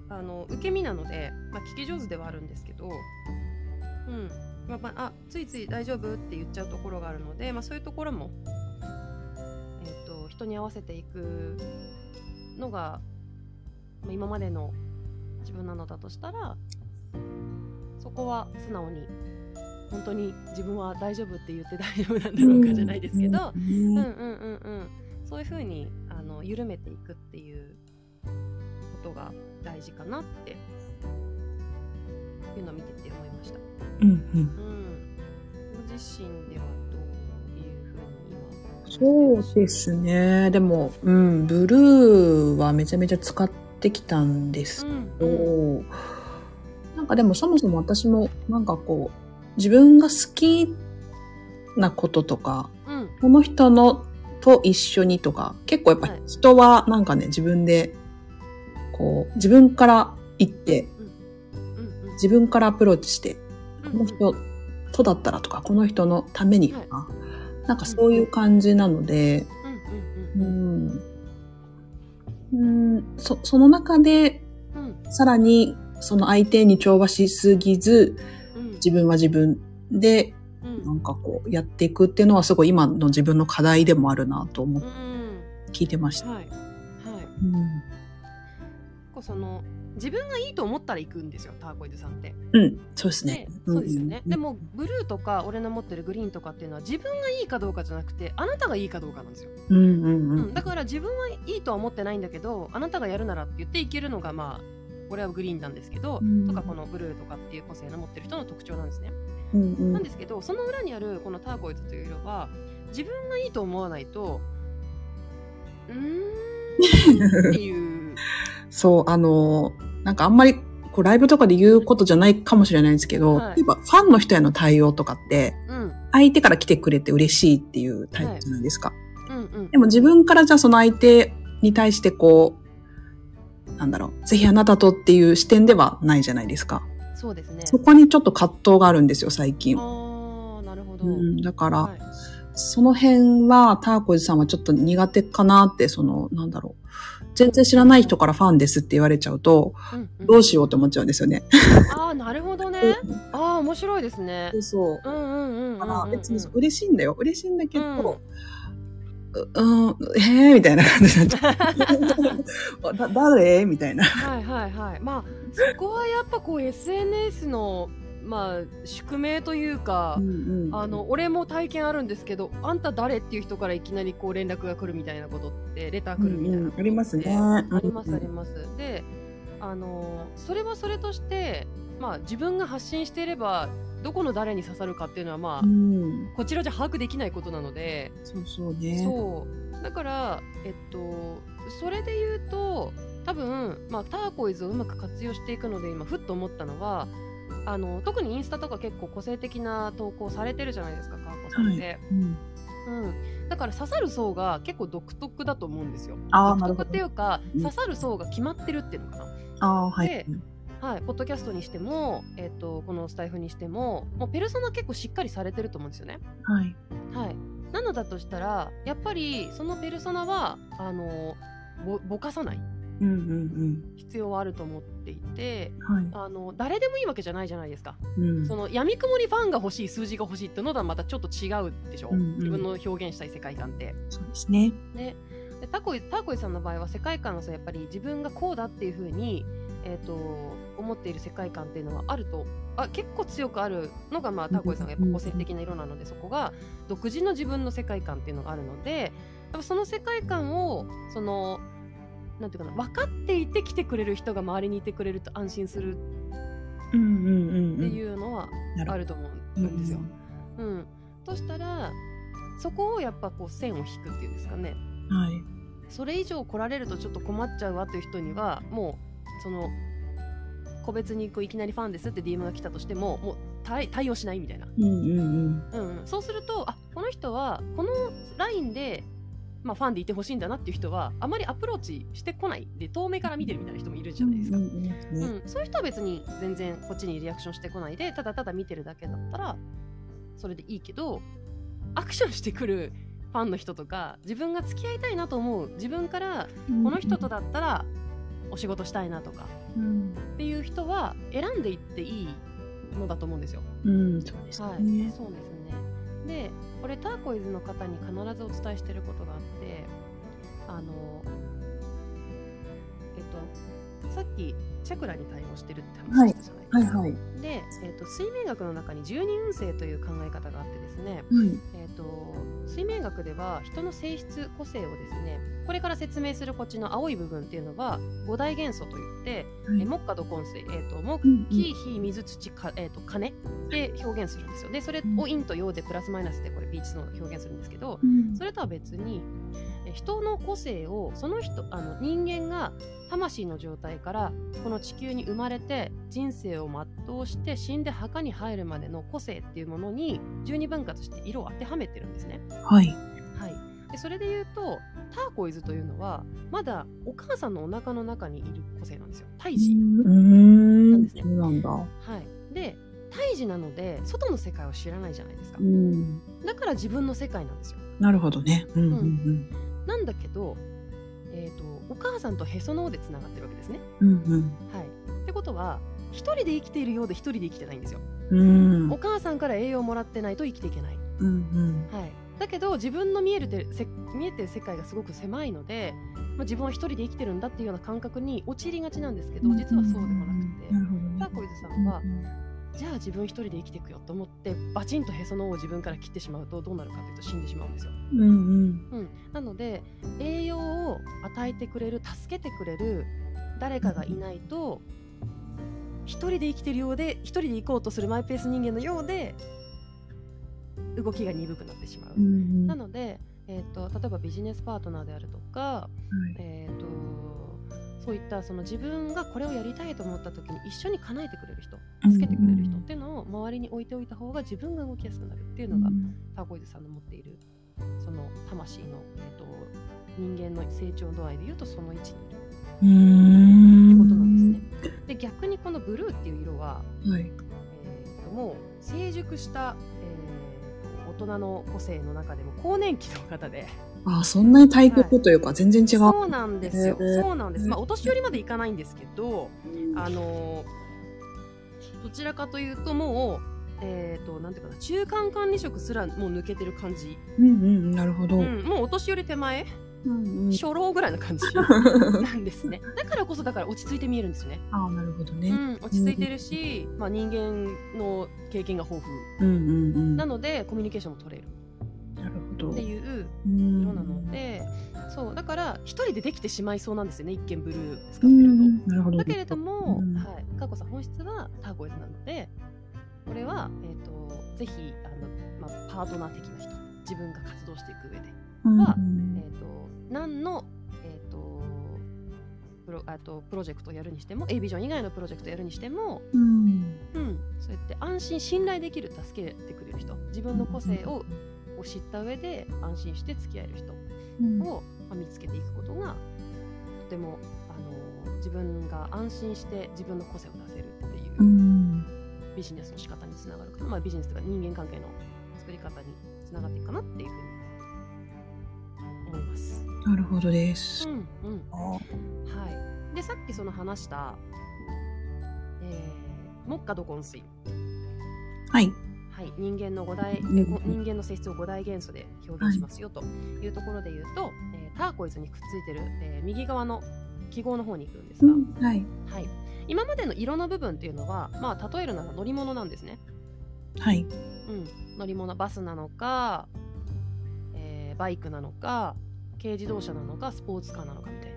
あの受け身なので、まあ、聞き上手ではあるんですけど、うん。まあまあ、あついつい大丈夫って言っちゃうところがあるので、まあ、そういうところも、えー、と人に合わせていくのが、まあ、今までの自分なのだとしたらそこは素直に本当に自分は大丈夫って言って大丈夫なんだろうかじゃないですけど、うんうんうんうんうんそういうふうにあの緩めていくっていうことが大事かなっていうのを見てて思いました。うんうんうん。ご自身ではどういうふうに今そうですね。でも、うん、ブルーはめちゃめちゃ使ってきたんですうんけど、うんなんかでもそもそも私もなんかこう、自分が好きなこととか、うん。この人のと一緒にとか、結構やっぱはい。人はなんかね、自分で、こう、自分から行って、うん。うん自分からアプローチして、うんこの人とだったらとか、この人のためにとか、なんかそういう感じなので、うんうんそその中で、うん。さらにその相手に調和しすぎず、うん自分は自分で、うん。なんかこう、やっていくっていうのはすごい今の自分の課題でもあるなと思ってうん。聞いてました。はい。はい。うん。こうその自分がいいと思ったら行くんですよターコイズさんって。うん、そうですね。で。そうですよね、んで、もブルーとか俺の持ってるグリーンとかっていうのは自分がいいかどうかじゃなくてあなたがいいかどうかなんですよ、うんうんううん。ん。だから自分はいいとは思ってないんだけどあなたがやるならって言っていけるのがまあ俺はグリーンなんですけど、うん。とかこのブルーとかっていう個性の持ってる人の特徴なんですね、うんうん。なんですけどその裏にあるこのターコイズという色は自分がいいと思わないとうーんっていう。そう、あの、なんかあんまり、こう、ライブとかで言うことじゃないかもしれないんですけど、はい。例えば、ファンの人への対応とかって、うん。相手から来てくれて嬉しいっていうタイプじゃないですか。うんうん。でも自分からじゃあその相手に対してこう、なんだろう、ぜひあなたとっていう視点ではないじゃないですか。そうですねそこにちょっと葛藤があるんですよ、最近。ああなるほど、うん、だから、はいその辺はターコイズさんはちょっと苦手かなって、その、なんだろう。全然知らない人からファンですって言われちゃうと、うんうんどうしようって思っちゃうんですよね。ああなるほどねああ面白いですねそうそう。うんうんうんうんうんだから別に嬉しいんだよ。嬉しいんだけど、うううん、へえみたいな感じになっちゃう。だ誰？みたいな。はいはいはい。まあそこはやっぱこう SNS のまあ宿命というか、んあの俺も体験あるんですけどあんた誰っていう人からいきなりこう連絡が来るみたいなことってレター来るみたいなありますね。ありますうん。あります。であのそれはそれとしてまあ自分が発信していればどこの誰に刺さるかっていうのはまあ、うん。こちらじゃ把握できないことなので、そうそうね。そう。だからえっとそれで言うと多分、まあ、ターコイズをうまく活用していくので今ふっと思ったのはあの特にインスタとか結構個性的な投稿されてるじゃないですか川子さんって、うん。うん、だから刺さる層が結構独特だと思うんですよ。独特っていうかうん。刺さる層が決まってるっていうのかな、ああ、はい。で。はい、ポッドキャストにしても、えっとこのスタイフにしてももうペルソナ結構しっかりされてると思うんですよねはい。はい、なのだとしたらやっぱりそのペルソナはあのぼぼかさないうんうん必要はあると思っていてうん。はい。あの誰でもいいわけじゃないじゃないですか、うん。その闇雲にファンが欲しい数字が欲しいっていうのとはまたちょっと違うでしょ、うんうん自分の表現したい世界観って。そうですね。ね、でタコイタコイさんの場合は世界観がさやっぱり自分がこうだっていうふうに、えー、と思っている世界観っていうのはあるとあ結構強くあるのが、まあ、タコイさんがやっぱ個性的な色なのでそこが独自の自分の世界観っていうのがあるのでやっぱその世界観をそのなんていうかな分かっていて来てくれる人が周りにいてくれると安心するうんうんうんってうん。いうのはあると思うんですよ。うん、としたらそこをやっぱこう線を引くっていうんですかね。はい。それ以上来られるとちょっと困っちゃうわという人にはもうその個別にこういきなりファンですって DM が来たとしてももう対対応しないみたいな、うんうんうん。うんうん、そうするとあこの人はこのラインで、まあ、ファンでいてほしいんだなっていう人はあまりアプローチしてこない。で遠目から見てるみたいな人もいるじゃないですか、ううんんうん。うん。ねそういう人は別に全然こっちにリアクションしてこないでただただ見てるだけだったらそれでいいけどアクションしてくるファンの人とか自分が付き合いたいなと思う自分からこの人とだったらお仕事したいなとかうんっていう人は選んでいっていいのだと思うんですよ。うん、そうですはい、ね。そうですね。で、これターコイズの方に必ずお伝えしてることがあって、あの、えっと、さっきチャクラに対応してるって話したじゃないですか。はいはい。で、えっと、学の中に十二運勢という考え方があってですね、はい。えー、と水面学では人の性質個性をですねこれから説明するこっちの青い部分っていうのは五大元素といって、はい。え木火土金水、えー、と木木火水土か、えー、と金で表現するんですよ。でそれを陰と陽でプラスマイナスでこれビーチの表現するんですけどうん。それとは別にえ人の個性をその人あの人間が魂の状態からこの地球に生まれて人生を全うして死んで墓に入るまでの個性っていうものに十二分割して色を当てはめてるんですね。はい。はい、でそれで言うとターコイズというのはまだお母さんのお腹の中にいる個性なんですよ胎児。うなんですねそうなんだ。はい、で胎児なので外の世界を知らないじゃないですかうん。だから自分の世界なんですよ。なるほどね。うんうんなんだけど、えー、とお母さんとへその緒でつながってるわけですね。うん。うんはい、ってことは一人で生きているようで一人で生きてないんですよ。うん。うん。お母さんから栄養をもらってないと生きていけない。うんうん。はい、だけど自分の見えるてせ見えてる世界がすごく狭いのでまあ、自分は一人で生きてるんだっていうような感覚に陥りがちなんですけど実はそうでもなくて、なるほどね。ターコイズさんは、じゃあ自分一人で生きていくよと思ってバチンとへその緒を自分から切ってしまうとどうなるかというと死んでしまうんですよ。うんうん。うん、なので栄養を与えてくれる助けてくれる誰かがいないと一人で生きてるようで一人で行こうとするマイペース人間のようで動きが鈍くなってしまう。うんうん。なので、えー、と例えばビジネスパートナーであるとか、はい。えー、とそういったその自分がこれをやりたいと思った時に一緒に叶えてくれる人助けてくれる人っていうのを周りに置いておいた方が自分が動きやすくなるっていうのが、ターコイズさんの持っているその魂の、えー、と人間の成長度合いでいうとその位置にいる。ってことなんですね。で逆にこのブルーっていう色は、はい。えー、ともう成熟した、人の個性の中でも更年期の方で。あそんなに対極というか全然違う。そうなんですよ、そうなんです、まあ、お年寄りまでいかないんですけどあのーどちらかというともうえー、となんていうかな中間管理職すらもう抜けてる感じ、うんうん、なるほど。うん、もうお年寄り手前うんうん初老ぐらいの感じ なんですねだからこそだから落ち着いて見えるんですよね、ああ、なるほどね。うん、落ち着いてるし、まあ、人間の経験が豊富うんうんうん。ななのでコミュニケーションも取れるるほど。っていううん色なので、そうだから一人でできてしまいそうなんですよね一見ブルー使ってうると。ん、なるほど。だけれども、うんはい、かこさん本質はターコイズなのでこれは、えー、とぜひあの、まあ、パートナー的な人自分が活動していく上で、うんはえー、と何の、えー、とプロあとプロジェクトをやるにしても A ビジョン以外のプロジェクトをやるにしても、うん。うん、そうやって安心信頼できる助けてくれる人。自分の個性をを知った上で安心して付き合える人うん。を、まあ、見つけていくことがとても、あの自分が安心して自分の個性を出せるっていううん。ビジネスの仕方につながるかな、まあ、ビジネスとか人間関係の作り方につながっていくかなっていうふうに思います。なるほどですう。んうんあはい、でさっきその話した、えー、木下土根水、はい。はい、人間の五大、うん人間の性質を五大元素で表現しますよというところで言うと、えーターコイズにくっついてる、えー右側の記号の方に行くんですが、うんはい。はい、今までの色の部分っていうのは、まあ、例えるなら乗り物なんですね。はい。うん、乗り物バスなのか、えーバイクなのか軽自動車なのかスポーツカーなのかみたいな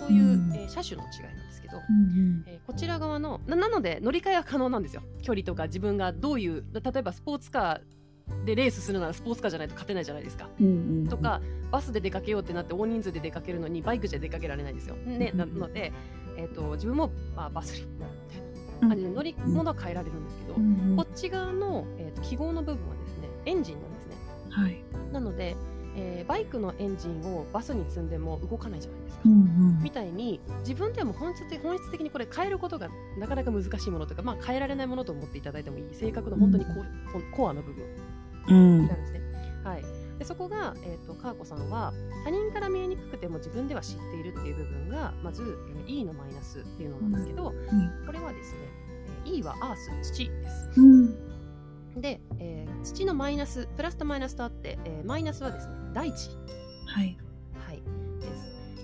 そういう、うんえー車種の違いなんですけど、うんえーこちら側のななので乗り換えは可能なんですよ距離とか自分がどういう例えばスポーツカーでレースするならスポーツカーじゃないと勝てないじゃないですか。うん。うんうんと、かバスで出かけようってなって大人数で出かけるのにバイクじゃ出かけられないですよ。ね、なので、えー、と自分も、まあ、バスになるみたいな感じで乗り物は変えられるんですけど、うんうんこっち側の、えー、と記号の部分はですねエンジンなんですね。はい。なので、えーバイクのエンジンをバスに積んでも動かないじゃないですか。うんうん。みたいに自分でも本質的本質的にこれ変えることがなかなか難しいものとか、まあ、変えられないものと思っていただいてもいい。性格の本当にコ,、コアの部分うんなんですね。はい、でそこが、えー、とカーコさんは他人から見えにくくても自分では知っているっていう部分がまず、えー E のマイナスっていうのなんですけど、これはですね、えー E はアース土です。うんで、えー土のマイナスプラスとマイナスとあって、えーマイナスはですね大地はい。はい、で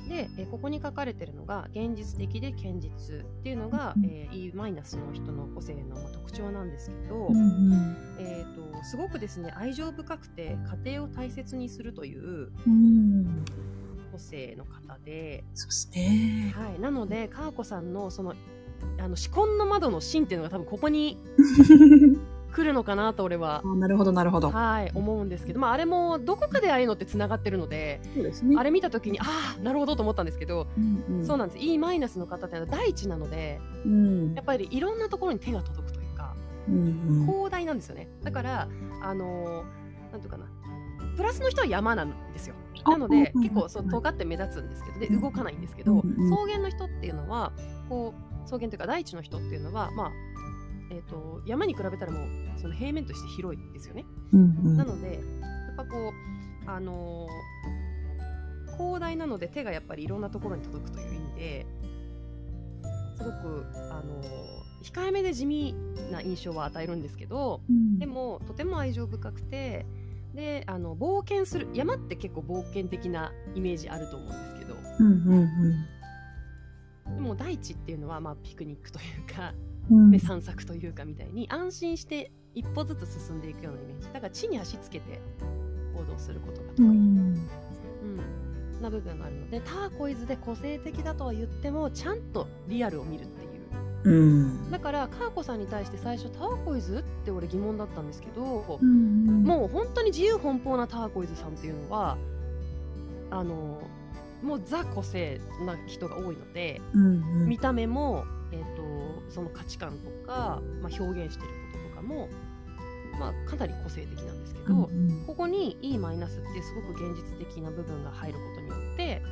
す。で、えーここに書かれてるのが現実的で堅実っていうのが、うんえー E マイナスの人の個性のまあ特徴なんですけど、うんうんえー、とすごくですね愛情深くて家庭を大切にするといううん。個性の方で、そうですね。はい、なのでかーこさんのそのあの至根の窓の芯っていうのが多分ここに 来るのかなと俺は。あなるほど、なるほど。はい、思うんですけど、まあ、あれもどこかでああいうのってつながってるので、そうですね。あれ見た時にああなるほどと思ったんですけど、うんうん。そうなんです。E マイナスの方ってのは大地なのでうん。やっぱりいろんなところに手が届くというかうんうん。広大なんですよね。だからあのーなんていうかなプラスの人は山なんですよ。あなのでうん結構そう尖って目立つんですけどでうん動かないんですけど草原の人っていうのはこう草原というか大地の人っていうのはまあえー、と山に比べたらもうその平面として広いですよね。うんうん。なのでやっぱこうあのー広大なので手がやっぱりいろんなところに届くという意味ですごくあのー控えめで地味な印象は与えるんですけどうん。でもとても愛情深くてであの冒険する山って結構冒険的なイメージあると思うんですけけどうんうん。でも大地っていうのはまあピクニックというか、うん。ね、散策というかみたいに安心して一歩ずつ進んでいくようなイメージだから地に足つけて行動することが得意、うん。うんな部分があるのでターコイズで個性的だとは言ってもちゃんとリアルを見るっていううん。だからカーコさんに対して最初ターコイズって俺疑問だったんですけど、うん。もう本当に自由奔放なターコイズさんっていうのはあのもうザ個性な人が多いのでうんうん。見た目も、えー、とその価値観とか、まあ、表現してることとかも、まあ、かなり個性的なんですけど、うんここに E マイナスってすごく現実的な部分が入ることによって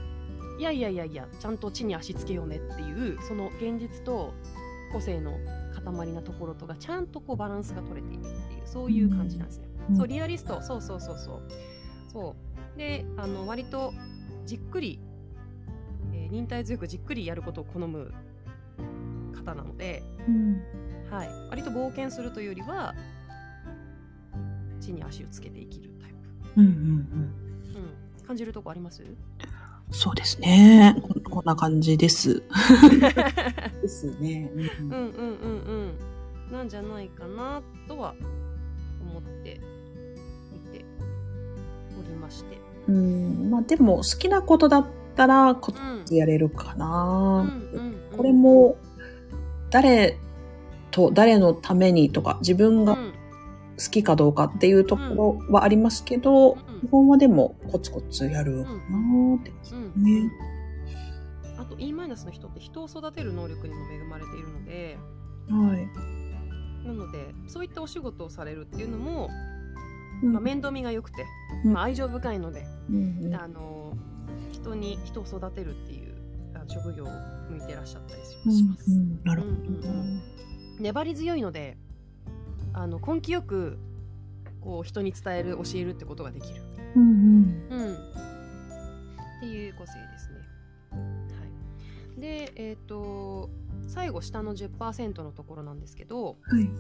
いやいやいやいやちゃんと地に足つけようねっていうその現実と個性の塊なところとがちゃんとこうバランスが取れているっていうそういう感じなんですね。うん。そうリアリスト。そうそうそうそう。そう。であの割とじっくり、えー忍耐強くじっくりやることを好む方なので、うん。はい、割と冒険するというよりは地に足をつけて生きるタイプ。うんうんうん。うん、感じるとこあります？そうですね。ここんな感じです。ですね。うんうんうんうんうんなんじゃないかなとは思って見ておりまして。うん。まあでも好きなことだったらコうんツやれるかうんな。うんうんこれも誰と誰のためにとか自分がうん。好きかどうかっていうところはありますけど、うん。基本はでもコツコツやるかなってうん。ね。あと E マイナスの人って人を育てる能力にも恵まれているのではい。なのでそういったお仕事をされるっていうのも、うん。まあ、面倒見が良くて、うん。まあ、愛情深いので、うんうん。あの人に人を育てるっていうあ職業を向いてらっしゃったりしうんます。うんなるほど。うん。うん。うん。粘り強いのであの根気よくこう人に伝える教えるってことができる、うん。うん。うん、っていう個性ですね。はい、でえっ、と最後下の10%のところなん。ですけどはい。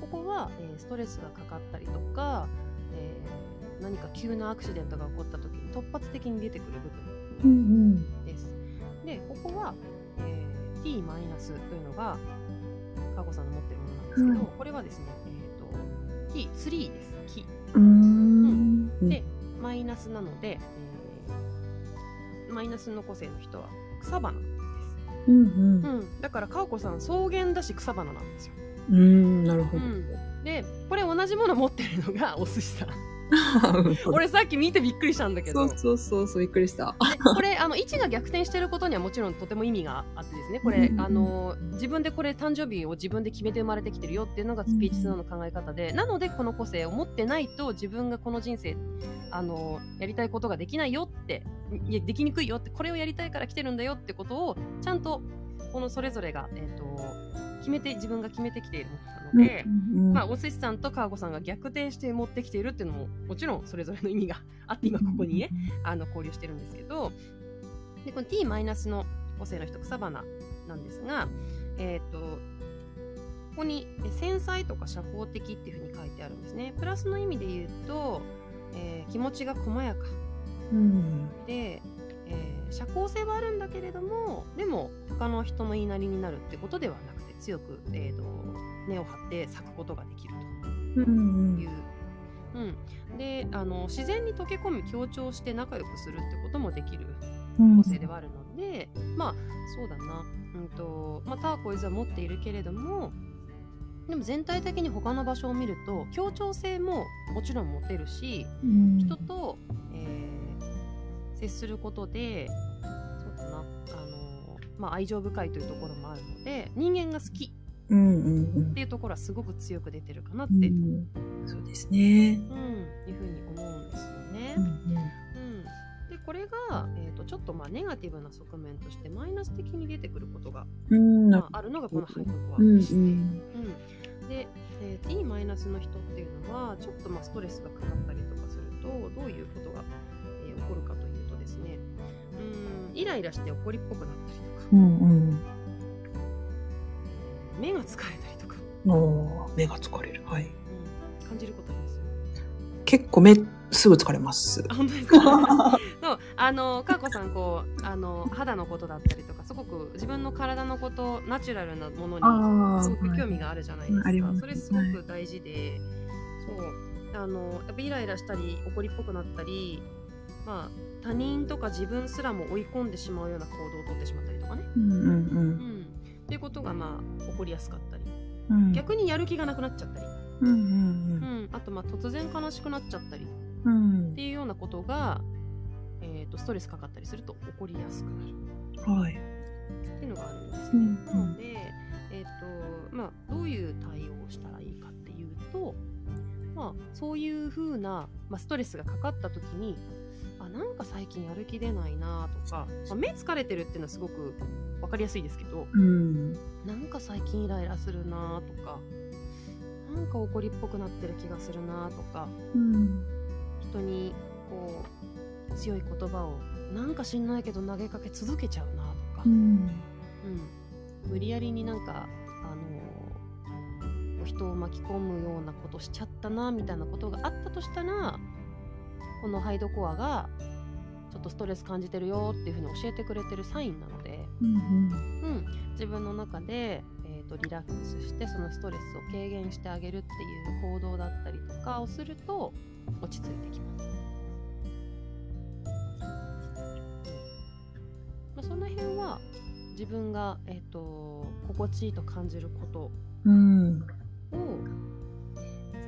ここは、えーストレスがかかったりとか、えー何か急なアクシデントが起こった時に突発的に出てくる部分うん。うんでここは、えー T マイナスというのが、かこさんの持ってるものなんですけど、はいこれはですね、えっ、と、T3 です。木。うーん。で、マイナスなので、えーマイナスの個性の人は草花です。うんうんうん。だから、かおこさん、草原だし草花なんですよ。うーん、なるほど。うんで、これ同じもの持ってるのが お寿司さん。俺さっき見てびっくりしたんだけど。そうそうそうそう、びっくりした。でこれあの位置が逆転してることにはもちろんとても意味があってですねこれ、うんあの自分でこれ誕生日を自分で決めて生まれてきてるよっていうのがスピーチスノーの考え方で、なのでこの個性を持ってないと自分がこの人生あのやりたいことができないよっていやできにくいよってこれをやりたいから来てるんだよってことをちゃんとこのそれぞれが、えー、と決めて自分が決めてきているものなので。うんまあ、お寿司さんと川子さんが逆転して持ってきているっていうのももちろんそれぞれの意味があって今ここにね、あの交流してるんですけどでこの T マイナスの個性の人草花なんですがえっ、とここにえ繊細とか社交的っていうふうに書いてあるんですね。プラスの意味で言うと、えー気持ちが細やか。うん。で、えー社交性はあるんだけれどもでも他の人の言いなりになるってことではなくて強く、えー、と根を張って咲くことができるとうんいう。うん、であの自然に溶け込み協調して仲良くするってこともできるうん。個性ではあるので、まあそうだな、うんとまあ、ターコイズは持っているけれどもでも全体的に他の場所を見ると協調性ももちろん持てるしうん。人と、えー接することでそうだな。あの、まあ、愛情深いというところもあるので人間が好きうんうんうん。っていうところはすごく強く出てるかなって、ううん。んそうですね。いうふうに思うんですよね。うんこれが、えー、とちょっとまあネガティブな側面としてマイナス的に出てくることが、まあ、あるのがこの背徳は。うんですね。うんうん。で、えー T マイナスの人っていうのはちょっとまあストレスがかかったりとかするとどういうことが、えー起こるかというとですねうんイライラして怒りっぽくなったりとか、うんうん。目が疲れたりとか、目が疲れる。はい。うん、感じることあります結構めっすぐ疲れます。あ本当ですか？あのかーこさんこうあの肌のことだったりとかすごく自分の体のことナチュラルなものにあすごく興味があるじゃないですか、ありますそれすごく大事で、そうあのやっぱイライラしたり怒りっぽくなったりまあ他人とか自分すらも追い込んでしまうような行動をとってしまったりとかね、うんうんうん、っていうことがまあ起こりやすかったり。うん。うん逆にやる気がなくなっちゃったり、うんうんうん、あとまあ突然悲しくなっちゃったり。うん。うん。っていうようなことが、えー、とストレスかかったりすると起こりやすくなるはい。っていうのがあるんですね。うんなので、えーとまあ、どういう対応をしたらいいかっていうと、まあ、そういうふうな、まあ、ストレスがかかった時にあなんか最近やる気出ないなとか、まあ、目疲れてるっていうのはすごく分かりやすいですけどうん。なんか最近イライラするなとかなんか怒りっぽくなってる気がするなとかうん。人にこう強い言葉をなんか知んないけど投げかけ続けちゃうなとか、うん。うん、無理やりになんか、あの人を巻き込むようなことしちゃったなみたいなことがあったとしたらこのハイドコアがちょっとストレス感じてるよっていうふうに教えてくれてるサインなので、うん。うん、自分の中で、えー、とリラックスしてそのストレスを軽減してあげるっていう行動だったりとかをすると落ち着いてきます。まあ、その辺は自分が、えー、と心地いいと感じることうん。を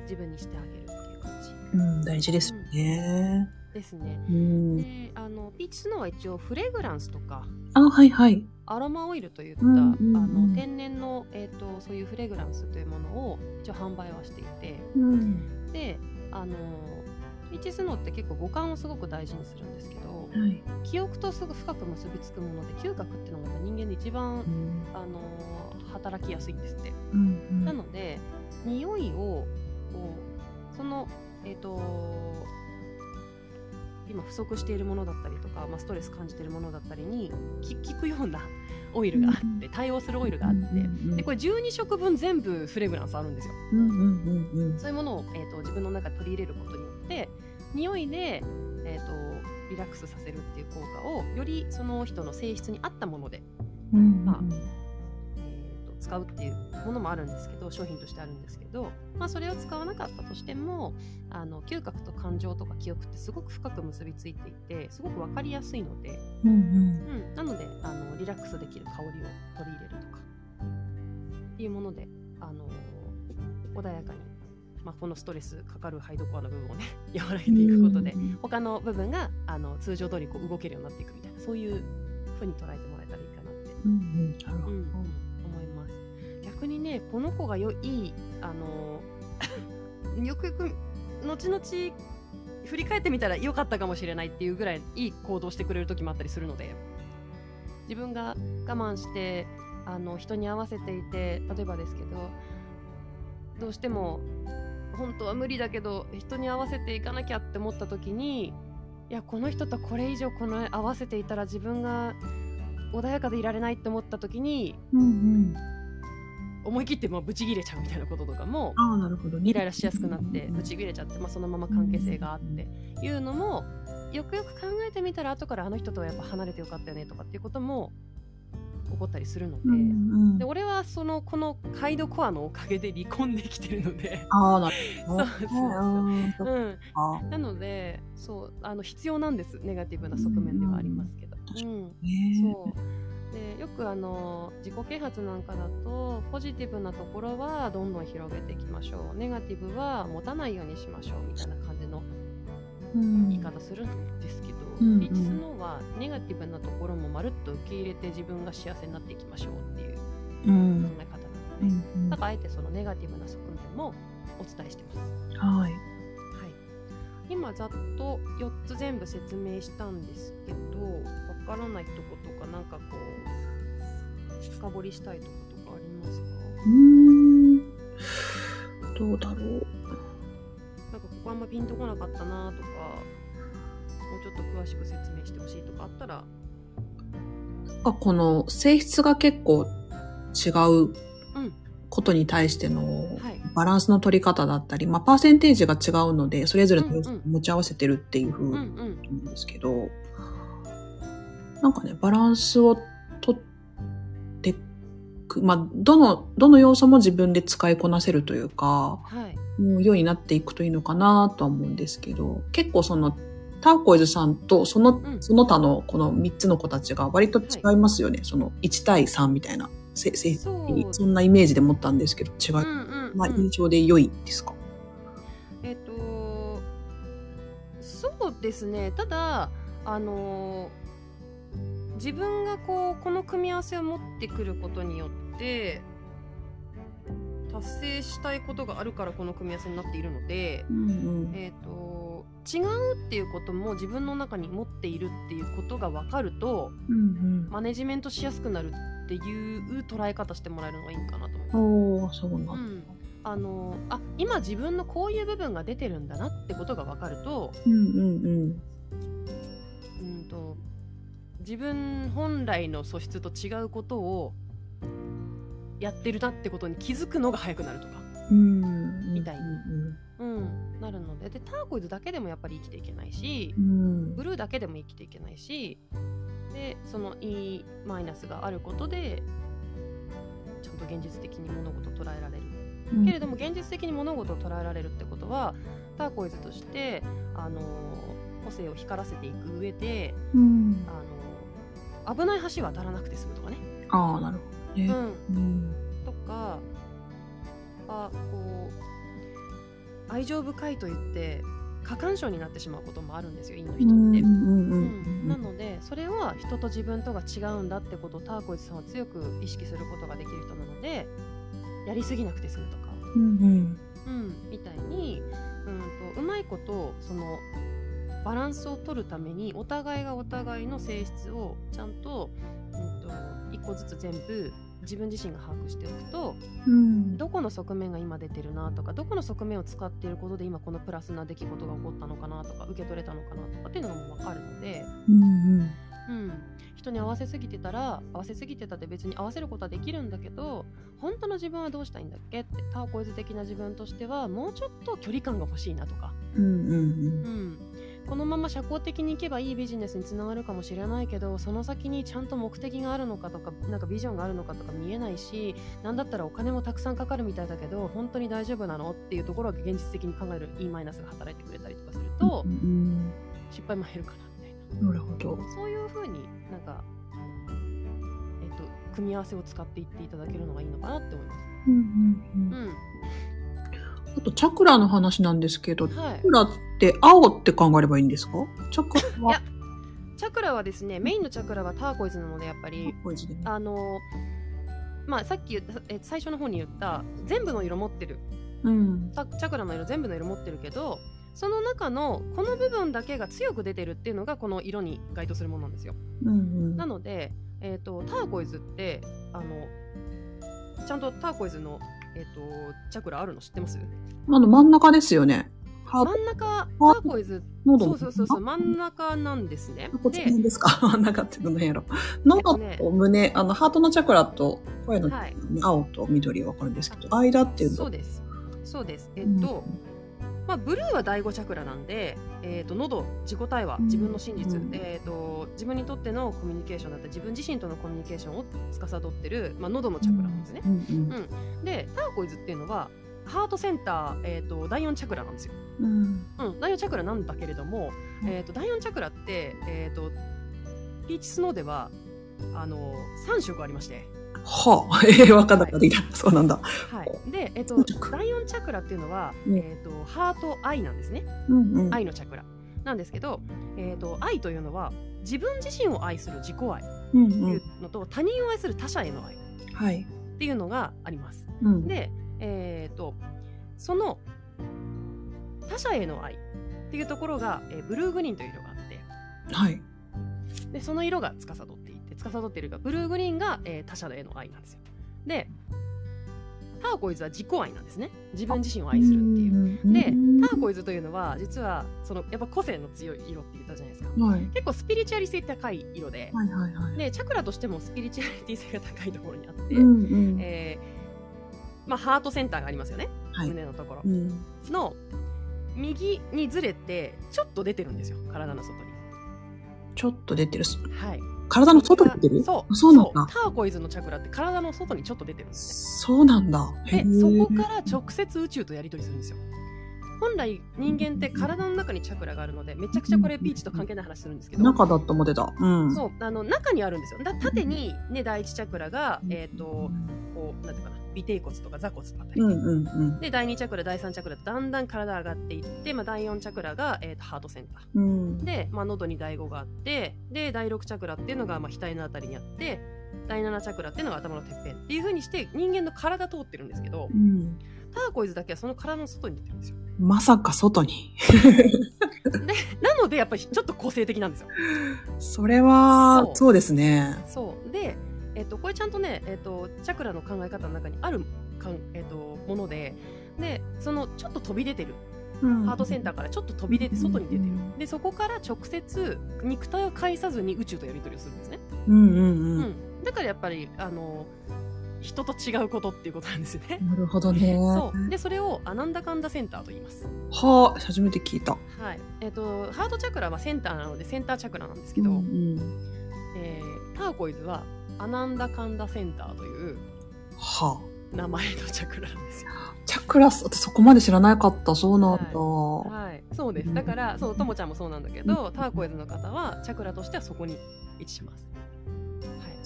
自分にしてあげるっていう感じうん。大事ですよね。ですね。うん。であのピーチスノーは一応フレグランスとかあ、はいはい。アロマオイルといった、うんうんうんあの天然の、えー、とそういうフレグランスというものを一応販売はしていてうん。であのピーチスノーって結構五感をすごく大事にするんですけどはい。記憶とすぐ深く結びつくもので嗅覚っていうのが人間で一番うん。あの働きやすいんですって。うん。なので匂いをこうそのえっ、と今不足しているものだったりとか、まあ、ストレス感じているものだったりにき効くような オイルがあって対応するオイルがあってでこれ12食分全部フレグランスあるんですようんうんうんうん。そういうものを、えー、と自分の中で取り入れることによって匂いで、えー、とリラックスさせるっていう効果をよりその人の性質に合ったものでうんまあえー、と使うっていうものもあるんですけど商品としてあるんですけど、まあ、それを使わなかったとしてもあの嗅覚と感情とか記憶ってすごく深く結びついていてすごく分かりやすいので、うんうん。うん、なのであのリラックスできる香りを取り入れるとかっていうものであの穏やかに、まあ、このストレスかかるハイドコアの部分をね 和らげていくことでうん他の部分があの通常通りこう動けるようになっていくみたいなそういう風に捉えてもらえたらいいかなって。うんうん。思います。逆にねこの子がよいいあの よくよく後々振り返ってみたら良かったかもしれないっていうぐらいいい行動してくれる時もあったりするので自分が我慢してあの人に合わせていて例えばですけどどうしても本当は無理だけど人に合わせていかなきゃって思った時にいやこの人とこれ以上この合わせていたら自分が穏やかでいられないって思った時にうんうん。思い切ってまあブチギレちゃうみたいなこととかもああ、なるほどね。イライラしやすくなってブチギレちゃって、まあ、そのまま関係性があっていうのもよくよく考えてみたら後からあの人とはやっぱ離れてよかったよねとかっていうことも起こったりするので,、うんうん。で。俺はそのこのカイドコアのおかげで離婚できてるので。ああ、なるほど。そうそうそう。うん。なのでそうあの必要なんですネガティブな側面ではありますけど。確かうん。ねそう。でよくあの自己啓発なんかだとポジティブなところはどんどん広げていきましょう。ネガティブは持たないようにしましょうみたいな感じのうん。言い方するんですけど、うんうんピーチスノーはネガティブなところもまるっと受け入れて自分が幸せになっていきましょうっていう考うんえ方なので、うんうんだからあえてそのネガティブな側面もお伝えしてます。はい。はい、今ざっと4つ全部説明したんですけどわからないとことかなんかこう深掘りしたいとことかありますか？うーん。どうだろう。なんかここあんまピンとこなかったなとかもうちょっと詳しく説明してほしいとかあったら。あこの性質が結構違ううん。ことに対してのはい。バランスの取り方だったり、まあ、パーセンテージが違うので、それぞれ持ち合わせてるっていう風うなんん。ですけど、なんかね、バランスを取ってく、まあ、どの、どの要素も自分で使いこなせるというか、はい。もうようになっていくといいのかなとは思うんですけど、結構その、ターコイズさんとその、うん。その他のこの3つの子たちが割と違いますよね。その1対3みたいな、せせそんなイメージで持ったんですけど、違い、うんうんうん。まあ印象で良いですか？えっとそうですね。ただあの自分がこうこの組み合わせを持ってくることによって達成したいことがあるからこの組み合わせになっているので、うんうん。えっと違うっていうことも自分の中に持っているっていうことが分かるとうんうん。マネジメントしやすくなるっていう捉え方してもらえるのがいいかなと思います。うなんあのあ今自分のこういう部分が出てるんだなってことが分かると,、うんうんうん。うん、と自分本来の素質と違うことをやってるなってことに気づくのが早くなるとか、うん。みたいにうんうん、なるのででターコイズだけでもやっぱり生きていけないしうん。ブルーだけでも生きていけないしでその E マイナスがあることでちゃんと現実的に物事を捉えられるうん。けれども現実的に物事を捉えられるってことはターコイズとして、あの個性を光らせていく上で、うん。あの危ない橋は渡らなくて済むとかね、ああ、なるほどね。うん、うん。とかあこう愛情深いと言って過干渉になってしまうこともあるんですよ陰の人って。うんなのでそれは人と自分とが違うんだってことをターコイズさんは強く意識することができる人なのでやりすぎなくて済むとか、うんうん。うん、みたいにうんとうまいことそのバランスを取るためにお互いがお互いの性質をちゃんと,、うん、と一個ずつ全部自分自身が把握しておくとうん。どこの側面が今出てるなとかどこの側面を使っていることで今このプラスな出来事が起こったのかなとか受け取れたのかなとかっていうのがもう分かるので。うんうん。うん、人に合わせすぎてたら合わせすぎてたって別に合わせることはできるんだけど本当の自分はどうしたいんだっけってターコイズ的な自分としてはもうちょっと距離感が欲しいなとか、うんうんうん、このまま社交的にいけばいいビジネスにつながるかもしれないけどその先にちゃんと目的があるのかとかなんかビジョンがあるのかとか見えないしなんだったらお金もたくさんかかるみたいだけど本当に大丈夫なの？っていうところが現実的に考える E マイナスが働いてくれたりとかするとうんうん。失敗も減るかなみたいな。なるほど。そういう風になんか、えっと、組み合わせを使っていっていただけるのがいいのかなって思います。うんうんうん。うあと、チャクラの話なんですけど、チャク。ラって青って考えればいいんですか？チャクラは？いや、チャクラはですね、メインのチャクラはターコイズなので、やっぱり、ねあの、まあ、さっき言った、え最初の方に言った、全部の色持ってる。うん。タチャクラの色、全部の色持ってるけど、その中のこの部分だけが強く出てるっていうのがこの色に該当するものなんですよ。うんうん。なので、えー、とターコイズってあのちゃんとターコイズの、えー、とチャクラあるの知ってます？あの、真ん中ですよね。真ん中タハーコイズ。喉そうそうそうそう真ん中なんですね。で何ですか？真ん中ってどの辺やろ？喉ねと胸、あの、ハートのチャクラと声の、はい。青と緑はわかるんですけど、間っていうの？そうです。そうです。えっ、と、まあ、ブルーは第5チャクラなんで、えー、と喉自己対話うん。自分の真実、うん。えー、と自分にとってのコミュニケーションだったり自分自身とのコミュニケーションを司ってる、まあ、喉のチャクラなんですね。うんうんでターコイズっていうのはハートセンター、えー、と第4チャクラなんですよ。うん。うん、第4チャクラなんだけれども、うんえー、と第4チャクラって、えー、とピーチスノーではあの3色ありまして、はあ、ええ、わかんなくなってきた。そうなんだ。はい、で、えー、と第4チャクラっていうのは、うんえー、とハート愛なんですねうんうん。愛のチャクラなんですけど、えー、と愛というのは自分自身を愛する自己愛うんといううん。のと、他人を愛する他者への愛っはい。ていうのがあります。うん。で、えー、とその他者への愛っていうところが、えーブルーグリーンという色があってはい。でその色が司って司っているがブルーグリーンが、えー他者への愛なんですよ。でターコイズは自己愛なんですね自分自身を愛するっていう。うでんターコイズというのは実はそのやっぱ個性の強い色って言ったじゃないですか。はい。結構スピリチュアリ性高い色で、はいはいはい。でチャクラとしてもスピリチュアリティ性が高いところにあって、うんうん。えーまあ、ハートセンターがありますよね、はい。胸のところうん。の右にずれてちょっと出てるんですよ体の外に。ちょっと出てる。はい、体の外に出てる？そうあそうなんだ。ターコイズのチャクラって体の外にちょっと出てるんですそうなんだ。でーそこから直接宇宙とやり取りするんですよ。本来人間って体の中にチャクラがあるのでめちゃくちゃこれピーチと関係ない話するんですけど中だと思ってた。うん。そうあの中にあるんですよだ縦に、ね、第一チャクラが、えー、とこうなんていうかな尾てい骨とか座骨のあたりうんうんうん。で第2チャクラ第3チャクラとだんだん体上がっていって、まあ、第4チャクラが、えー、とハートセンターうん。で、まあ、喉に第5があってで第6チャクラっていうのが、まあ、額のあたりにあって第7チャクラっていうのが頭のてっぺんっていう風にして人間の体通ってるんですけどうん。ターコイズだけはその体の外に出てるんですよ。まさか外に？なのでやっぱりちょっと個性的なんですよ。それはそ、う。ですね。そう。で、えっとこれちゃんとね、えっとチャクラの考え方の中にあるかん、えっとものででそのちょっと飛び出てる。ハートセンターからちょっと飛び出て外に出てる。でそこから直接肉体を介さずに宇宙とやり取りをするんですね、うんうんううん。ん、だからやっぱりあの人と違うことっていうことなんですよねなるほどね。そうでそれをアナンダカンダセンターと言いますはあ、初めて聞いた。はいえっとハートチャクラはセンターなのでセンターチャクラなんですけど、うんうんえーターコイズはアナンダカンダセンターというは名前のチャクラなんですよ。あ。チャクラス、私そこまで知らなかった。そうなんだ。はい、そうです。だから、そう、ともちゃんもそうなんだけど、ターコイズの方はチャクラとしてはそこに位置します。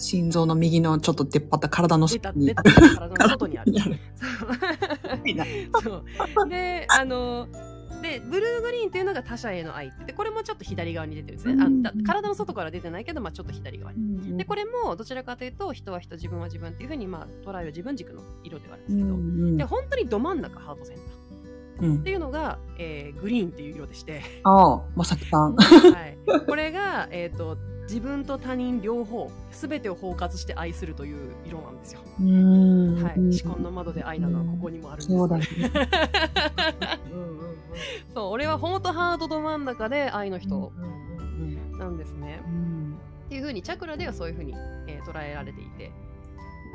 はい。心臓の右のちょっと出っ張った体の出た、下に出た、体の外にある。そう。で、あの、で、ブルーグリーンっていうのが他者への愛ってで、これもちょっと左側に出てるんですね。あだ体の外から出てないけど、まあちょっと左側に。で、これもどちらかというと、人は人、自分は自分っていうふうに、まあ捉える自分軸の色ではあるんですけど、うんで、本当にど真ん中ハートセンター。うんっていうのが、えーグリーンっていう色でして、ああ、まさきさん。はい、これが、えー、と自分と他人両方全てを包括して愛するという色なんですよ。うーんはい、思考の窓で愛なのはここにもあるんです、そうだね。そう俺は本当ハートど真ん中で愛の人うんなんですね。うんっていうふうにチャクラではそういうふうに、えー捉えられていて。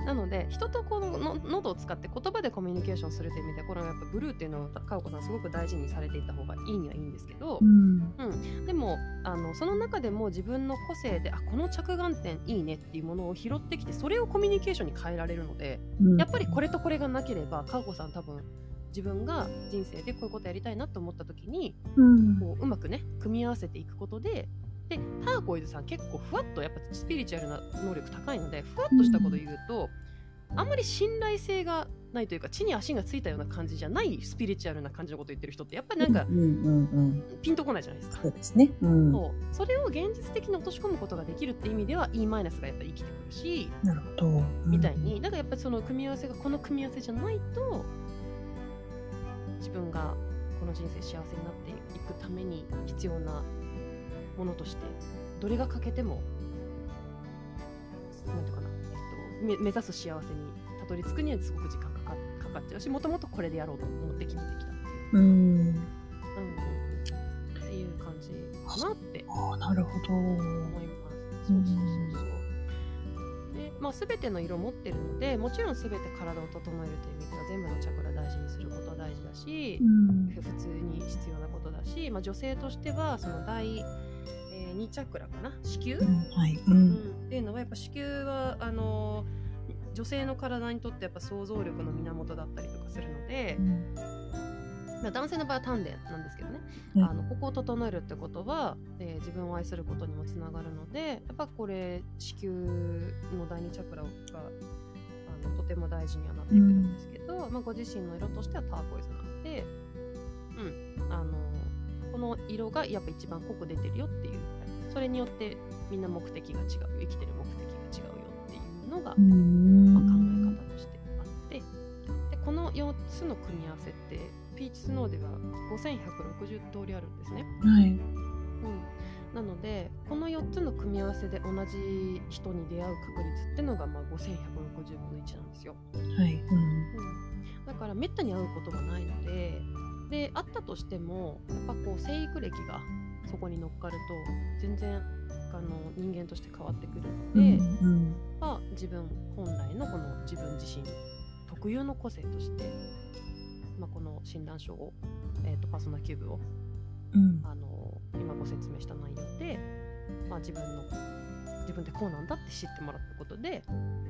なので人とこのの喉を使って言葉でコミュニケーションするという意味でこれはやっぱブルーっていうのをかおこさんすごく大事にされていった方がいいにはいいんですけど、うん。でもあのその中でも自分の個性であこの着眼点いいねっていうものを拾ってきてそれをコミュニケーションに変えられるのでうん。やっぱりこれとこれがなければかおこさん多分自分が人生でこういうことやりたいなと思った時にうん。こううまくね組み合わせていくことででターコイズさん結構ふわっとやっぱスピリチュアルな能力高いのでふわっとしたこと言うと、あんまり信頼性がないというか地に足がついたような感じじゃないスピリチュアルな感じのこと言ってる人ってやっぱりなんかうんうんうんピンとこないじゃないですか。そうですね。うんそうそれを現実的に落とし込むことができるって意味では E マイナスがやっぱり生きてくるし、なるほど。みたいにだからやっぱりその組み合わせがこの組み合わせじゃないと自分がこの人生幸せになっていくために必要なものとしてどれが欠けてもなんていうかな、えっと、め目指す幸せにたどり着くにはすごく時間かかかかっちゃうしもともとこれでやろうと思って決めてきたっていう、うん。うん、っていう感じかなってああ、なるほど。思います。そうそうそうそう。で、まあ全ての色を持ってるので、もちろん全て体を整えるという意味では全部のチャクラ大事にすることは大事だし、うん普通に必要なことだし、まあ女性としてはその第、えー、2チャクラかな、子宮、うん。はい。う。うん。んっていうのはやっぱ子宮はあのー女性の体にとってやっぱ想像力の源だったりとかするので、まあ、男性の場合は丹田なんですけどね、うん。あのここを整えるってことは、えー自分を愛することにもつながるのでやっぱこれ子宮の第二チャクラがあのとても大事にはなってくるんですけど、まあ、ご自身の色としてはターコイズなので、うん、あのこの色がやっぱ一番濃く出てるよっていうそれによってみんな目的が違う生きてる目的が違うよっていうのが、うまあ、ん考え方としてあってでこの4つの組み合わせってピーチスノーでは5160通りあるんですね。はい。うん、なのでこの4つの組み合わせで同じ人に出会う確率ってのがまあ5160分の1なんですよ。はい。うんうん、だからめったに会うことがないのでで会ったとしてもやっぱこう生育歴がそこに乗っかると全然あの人間として変わってくるので、うんまあ、自分本来のこの自分自身特有の個性として、まあ、この診断書を、えー、とパーソナルキューブをうん。あの今ご説明した内容で、まあ、自分の自分ってこうなんだって知ってもらったことで、うん、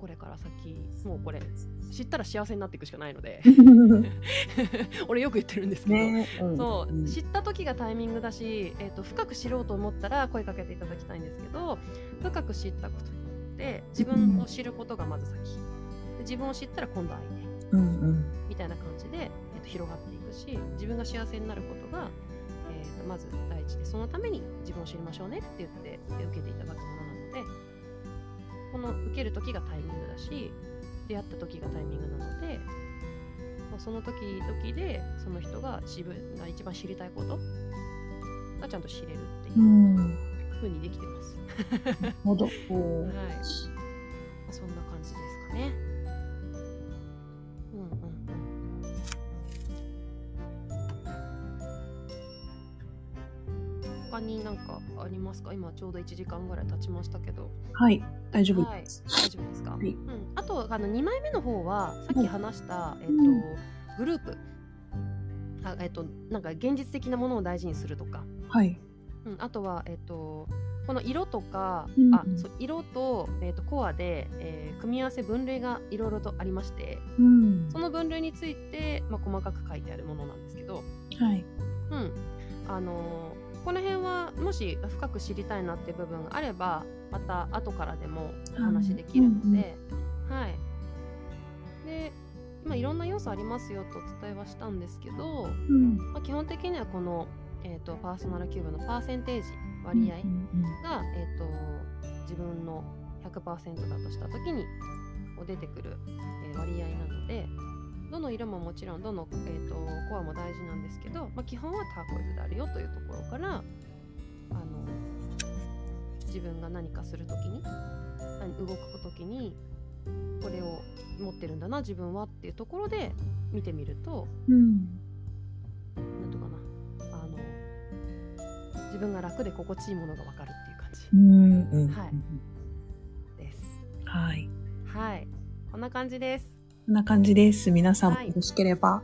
これから先もうこれ知ったら幸せになっていくしかないので。俺よく言ってるんですけど、ねうん。そう、ん。知った時がタイミングだし、えー、と深く知ろうと思ったら声かけていただきたいんですけど深く知ったことによって自分を知ることがまず先。で自分を知ったら今度相手うんうん。みたいな感じで、えー、と広がっていくし自分が幸せになることが、えー、とまず第一でそのために自分を知りましょうねって言ってえー受けていただくものなのでこの受ける時がタイミングだし出会った時がタイミングなのでもうその時々でその人が自分が一番知りたいことがちゃんと知れるっていううん風にできてます。なるほど。はい、そんな感じですかね。かありますか？今ちょうど1時間ぐらい経ちましたけど。はい、大丈夫はいです。、大丈夫ですか、はい。うん、あとあの2枚目の方はさっき話した、えっとうん。グループ。あ、えっとなんか現実的なものを大事にするとか、はい。うん、あとは、えっとこの色とか、うん。あそう色と,、えっとコアで、えー組み合わせ分類がいろいろとありまして。うん。その分類について、まあ、細かく書いてあるものなんですけど、はい。うん。あのーこの辺はもし深く知りたいなっていう部分があればまた後からでもお話できるので、はい。で、まあ、いろんな要素ありますよとお伝えはしたんですけど、うん。まあ、基本的にはこの、えー、とパーソナルキューブのパーセンテージ割合うんが、えー、と自分の100%だとした時に出てくる、えー割合なのでどの色ももちろんどの、えー、とコアも大事なんですけど、まあ、基本はターコイズであるよというところからあの自分が何かする時に何動く時にこれを持ってるんだな自分はっていうところで見てみるとうん。なんとかなあの自分が楽で心地いいものが分かるっていう感じうん。うん。はいです。はい。はい。こんな感じです。こんな感じです。皆さんもはいよろしければ。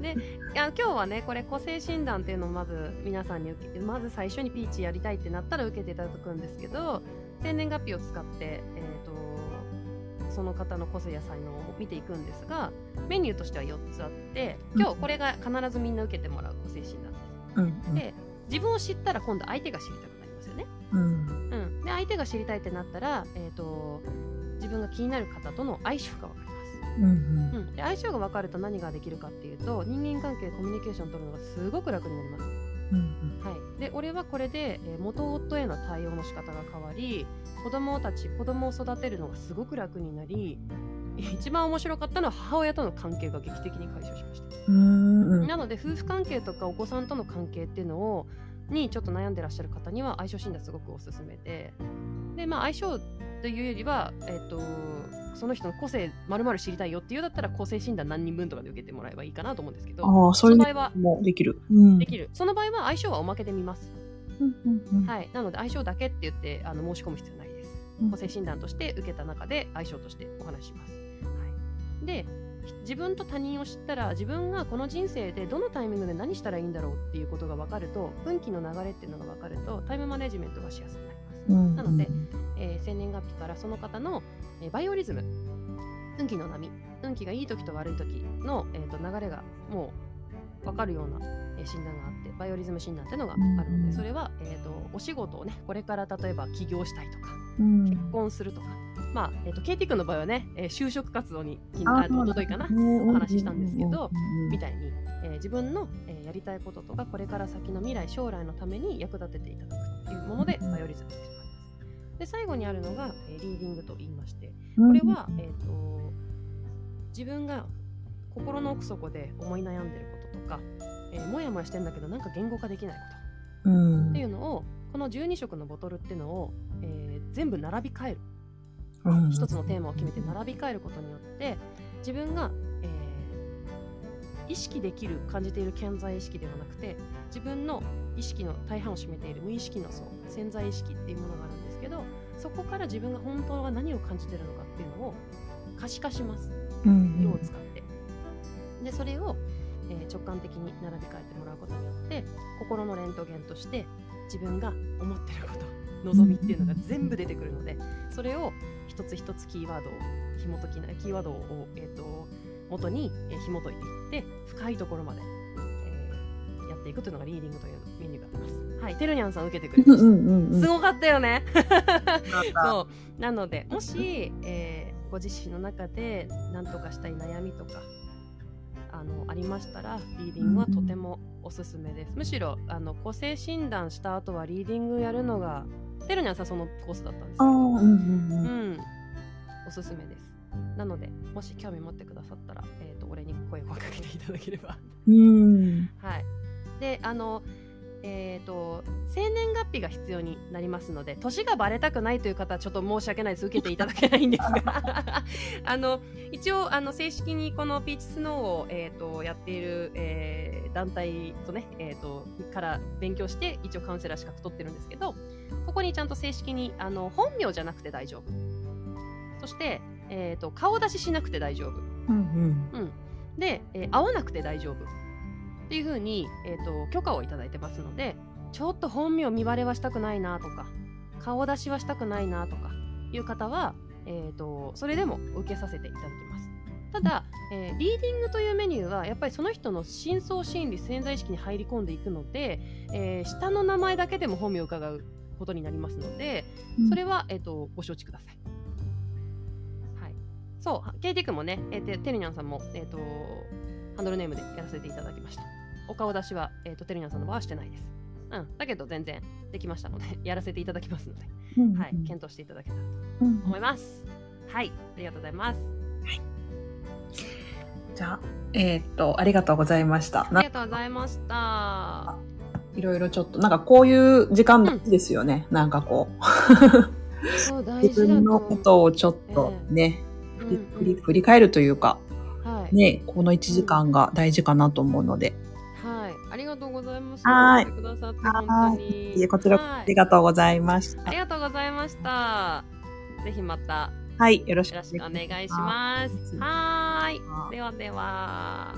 で いや今日はねこれ個性診断っていうのをまず皆さんに受けまず最初にピーチやりたいってなったら受けていただくんですけど生年月日を使って、えー、とその方の個性や才能を見ていくんですがメニューとしては4つあって今日これが必ずみんな受けてもらう個性診断です。うん。で自分を知ったら今度相手が知りたくなりますよね。うん。うん、で相手が知りたいってなったら、えー、と自分が気になる方との相性が分かります。うん。うん、で相性が分かると何ができるかっていうと人間関係コミュニケーション取るのがすごく楽になります。うん。はい、で俺はこれで、えー元夫への対応の仕方が変わり子供たち子供を育てるのがすごく楽になり一番面白かったのは母親との関係が劇的に解消しました。うん。なので夫婦関係とかお子さんとの関係っていうのをにちょっと悩んでらっしゃる方には相性診断すごくおすすめでで、まあ、相性というよりは、えっとその人の個性まるまる知りたいよっていうだったら個性診断何人分とかで受けてもらえばいいかなと思うんですけどああ、それの場合はもできる。うん。できるその場合は相性はおまけで見ます、うん。うん。うん。はい、なので相性だけって言ってあの申し込む必要ないですうん個性診断として受けた中で相性としてお話しします。はい、で自分と他人を知ったら自分がこの人生でどのタイミングで何したらいいんだろうっていうことが分かると運気の流れっていうのが分かるとタイムマネジメントがしやすくなります。うん。なので、えー生年月日からその方の、えーバイオリズム運気の波運気がいい時と悪い時の、えー、と流れがもう分かるような、えー診断があってバイオリズム診断っていうのがあるので、うんそれは、えー、とお仕事をねこれから例えば起業したいとかうん、結婚するとか、まあ、えっ、と、ケイティ君の場合はね、えー就職活動に、おとといかな、おお話ししたんですけどうんみたいに、えー自分の、えーやりたいこととか、これから先の未来、将来のために役立てていただくっていうもので、うんバイオリズムっていうのがあります。で、最後にあるのが、えーリーディングと言いまして、うん。これは、えっ、と、自分が心の奥底で思い悩んでることとか、えーもやもやしてんだけど、なんか言語化できないこと。うん。っていうのをこの12色のボトルっていうのを、えー全部並び替える。うん。一つのテーマを決めて並び替えることによって自分が、えー意識できる感じている潜在意識ではなくて自分の意識の大半を占めている無意識の層潜在意識っていうものがあるんですけどそこから自分が本当は何を感じてるのかっていうのを可視化しますうん色を使って。でそれを、えー直感的に並び替えてもらうことによって心のレントゲンとして自分が思ってること望みっていうのが全部出てくるのでそれを一つ一つキーワードを紐解きなキーワードを、えー、と元に、えー紐解いていって深いところまで、っていくというのがリーディングというメニューがあります。はい、てるにゃんさん受けてくれうんました。うんうん。すごかったよね。そ そうなのでもし、えーご自身の中で何とかしたい悩みとかあのありましたらリーディングはとてもおすすめです、むしろあの個性診断した後はリーディングやるのがてるにゃんさんそのコースだったんですああ、ようんうんううん。んおすすめですなのでもし興味持ってくださったら、えー、と俺に声をかけていただければうん。はい。で、あの、えっ、と、生年月日が必要になりますので、年がバレたくないという方はちょっと申し訳ないです。受けていただけないんですが、あの、一応、あの、正式にこのピーチスノーを、えっ、と、やっている、えー団体とね、えっ、と、から勉強して、一応カウンセラー資格取ってるんですけど、ここにちゃんと正式に、あの、本名じゃなくて大丈夫。そして、えっ、と、顔出ししなくて大丈夫。うんうん、で、えー会わなくて大丈夫っていうふうに、えー、と許可をいただいてますのでちょっと本名見バレはしたくないなとか顔出しはしたくないなとかいう方は、えー、とそれでも受けさせていただきますただ、えーリーディングというメニューはやっぱりその人の深層心理潜在意識に入り込んでいくので、えー下の名前だけでも本名を伺うことになりますのでうん。それは、えっとご承知ください。はい。そう、KT 君もね、えーて、てるにゃんさんも、えっ、と、ハンドルネームでやらせていただきました。お顔出しは、えっ、と、てるにゃんさんの場合はしてないです。うん。だけど、全然できましたので、やらせていただきますので、うんはい。検討していただけたらとうん思います。はい。ありがとうございます。じゃあ、えーっと、ありがとうございました。なありがとうございました。いろいろちょっと、なんかこういう時間ですよね。なんかこう、自分のことをちょっとね、うん振り返るというか、はい。ね、この1時間が大事かなと思うので、はい。ありがとうございます。はいくださって、はい本当に。こちらありがとうございましたあり。がとうございました。ぜひまたはい、よろしくお願いします。すはーい。す。ではでは。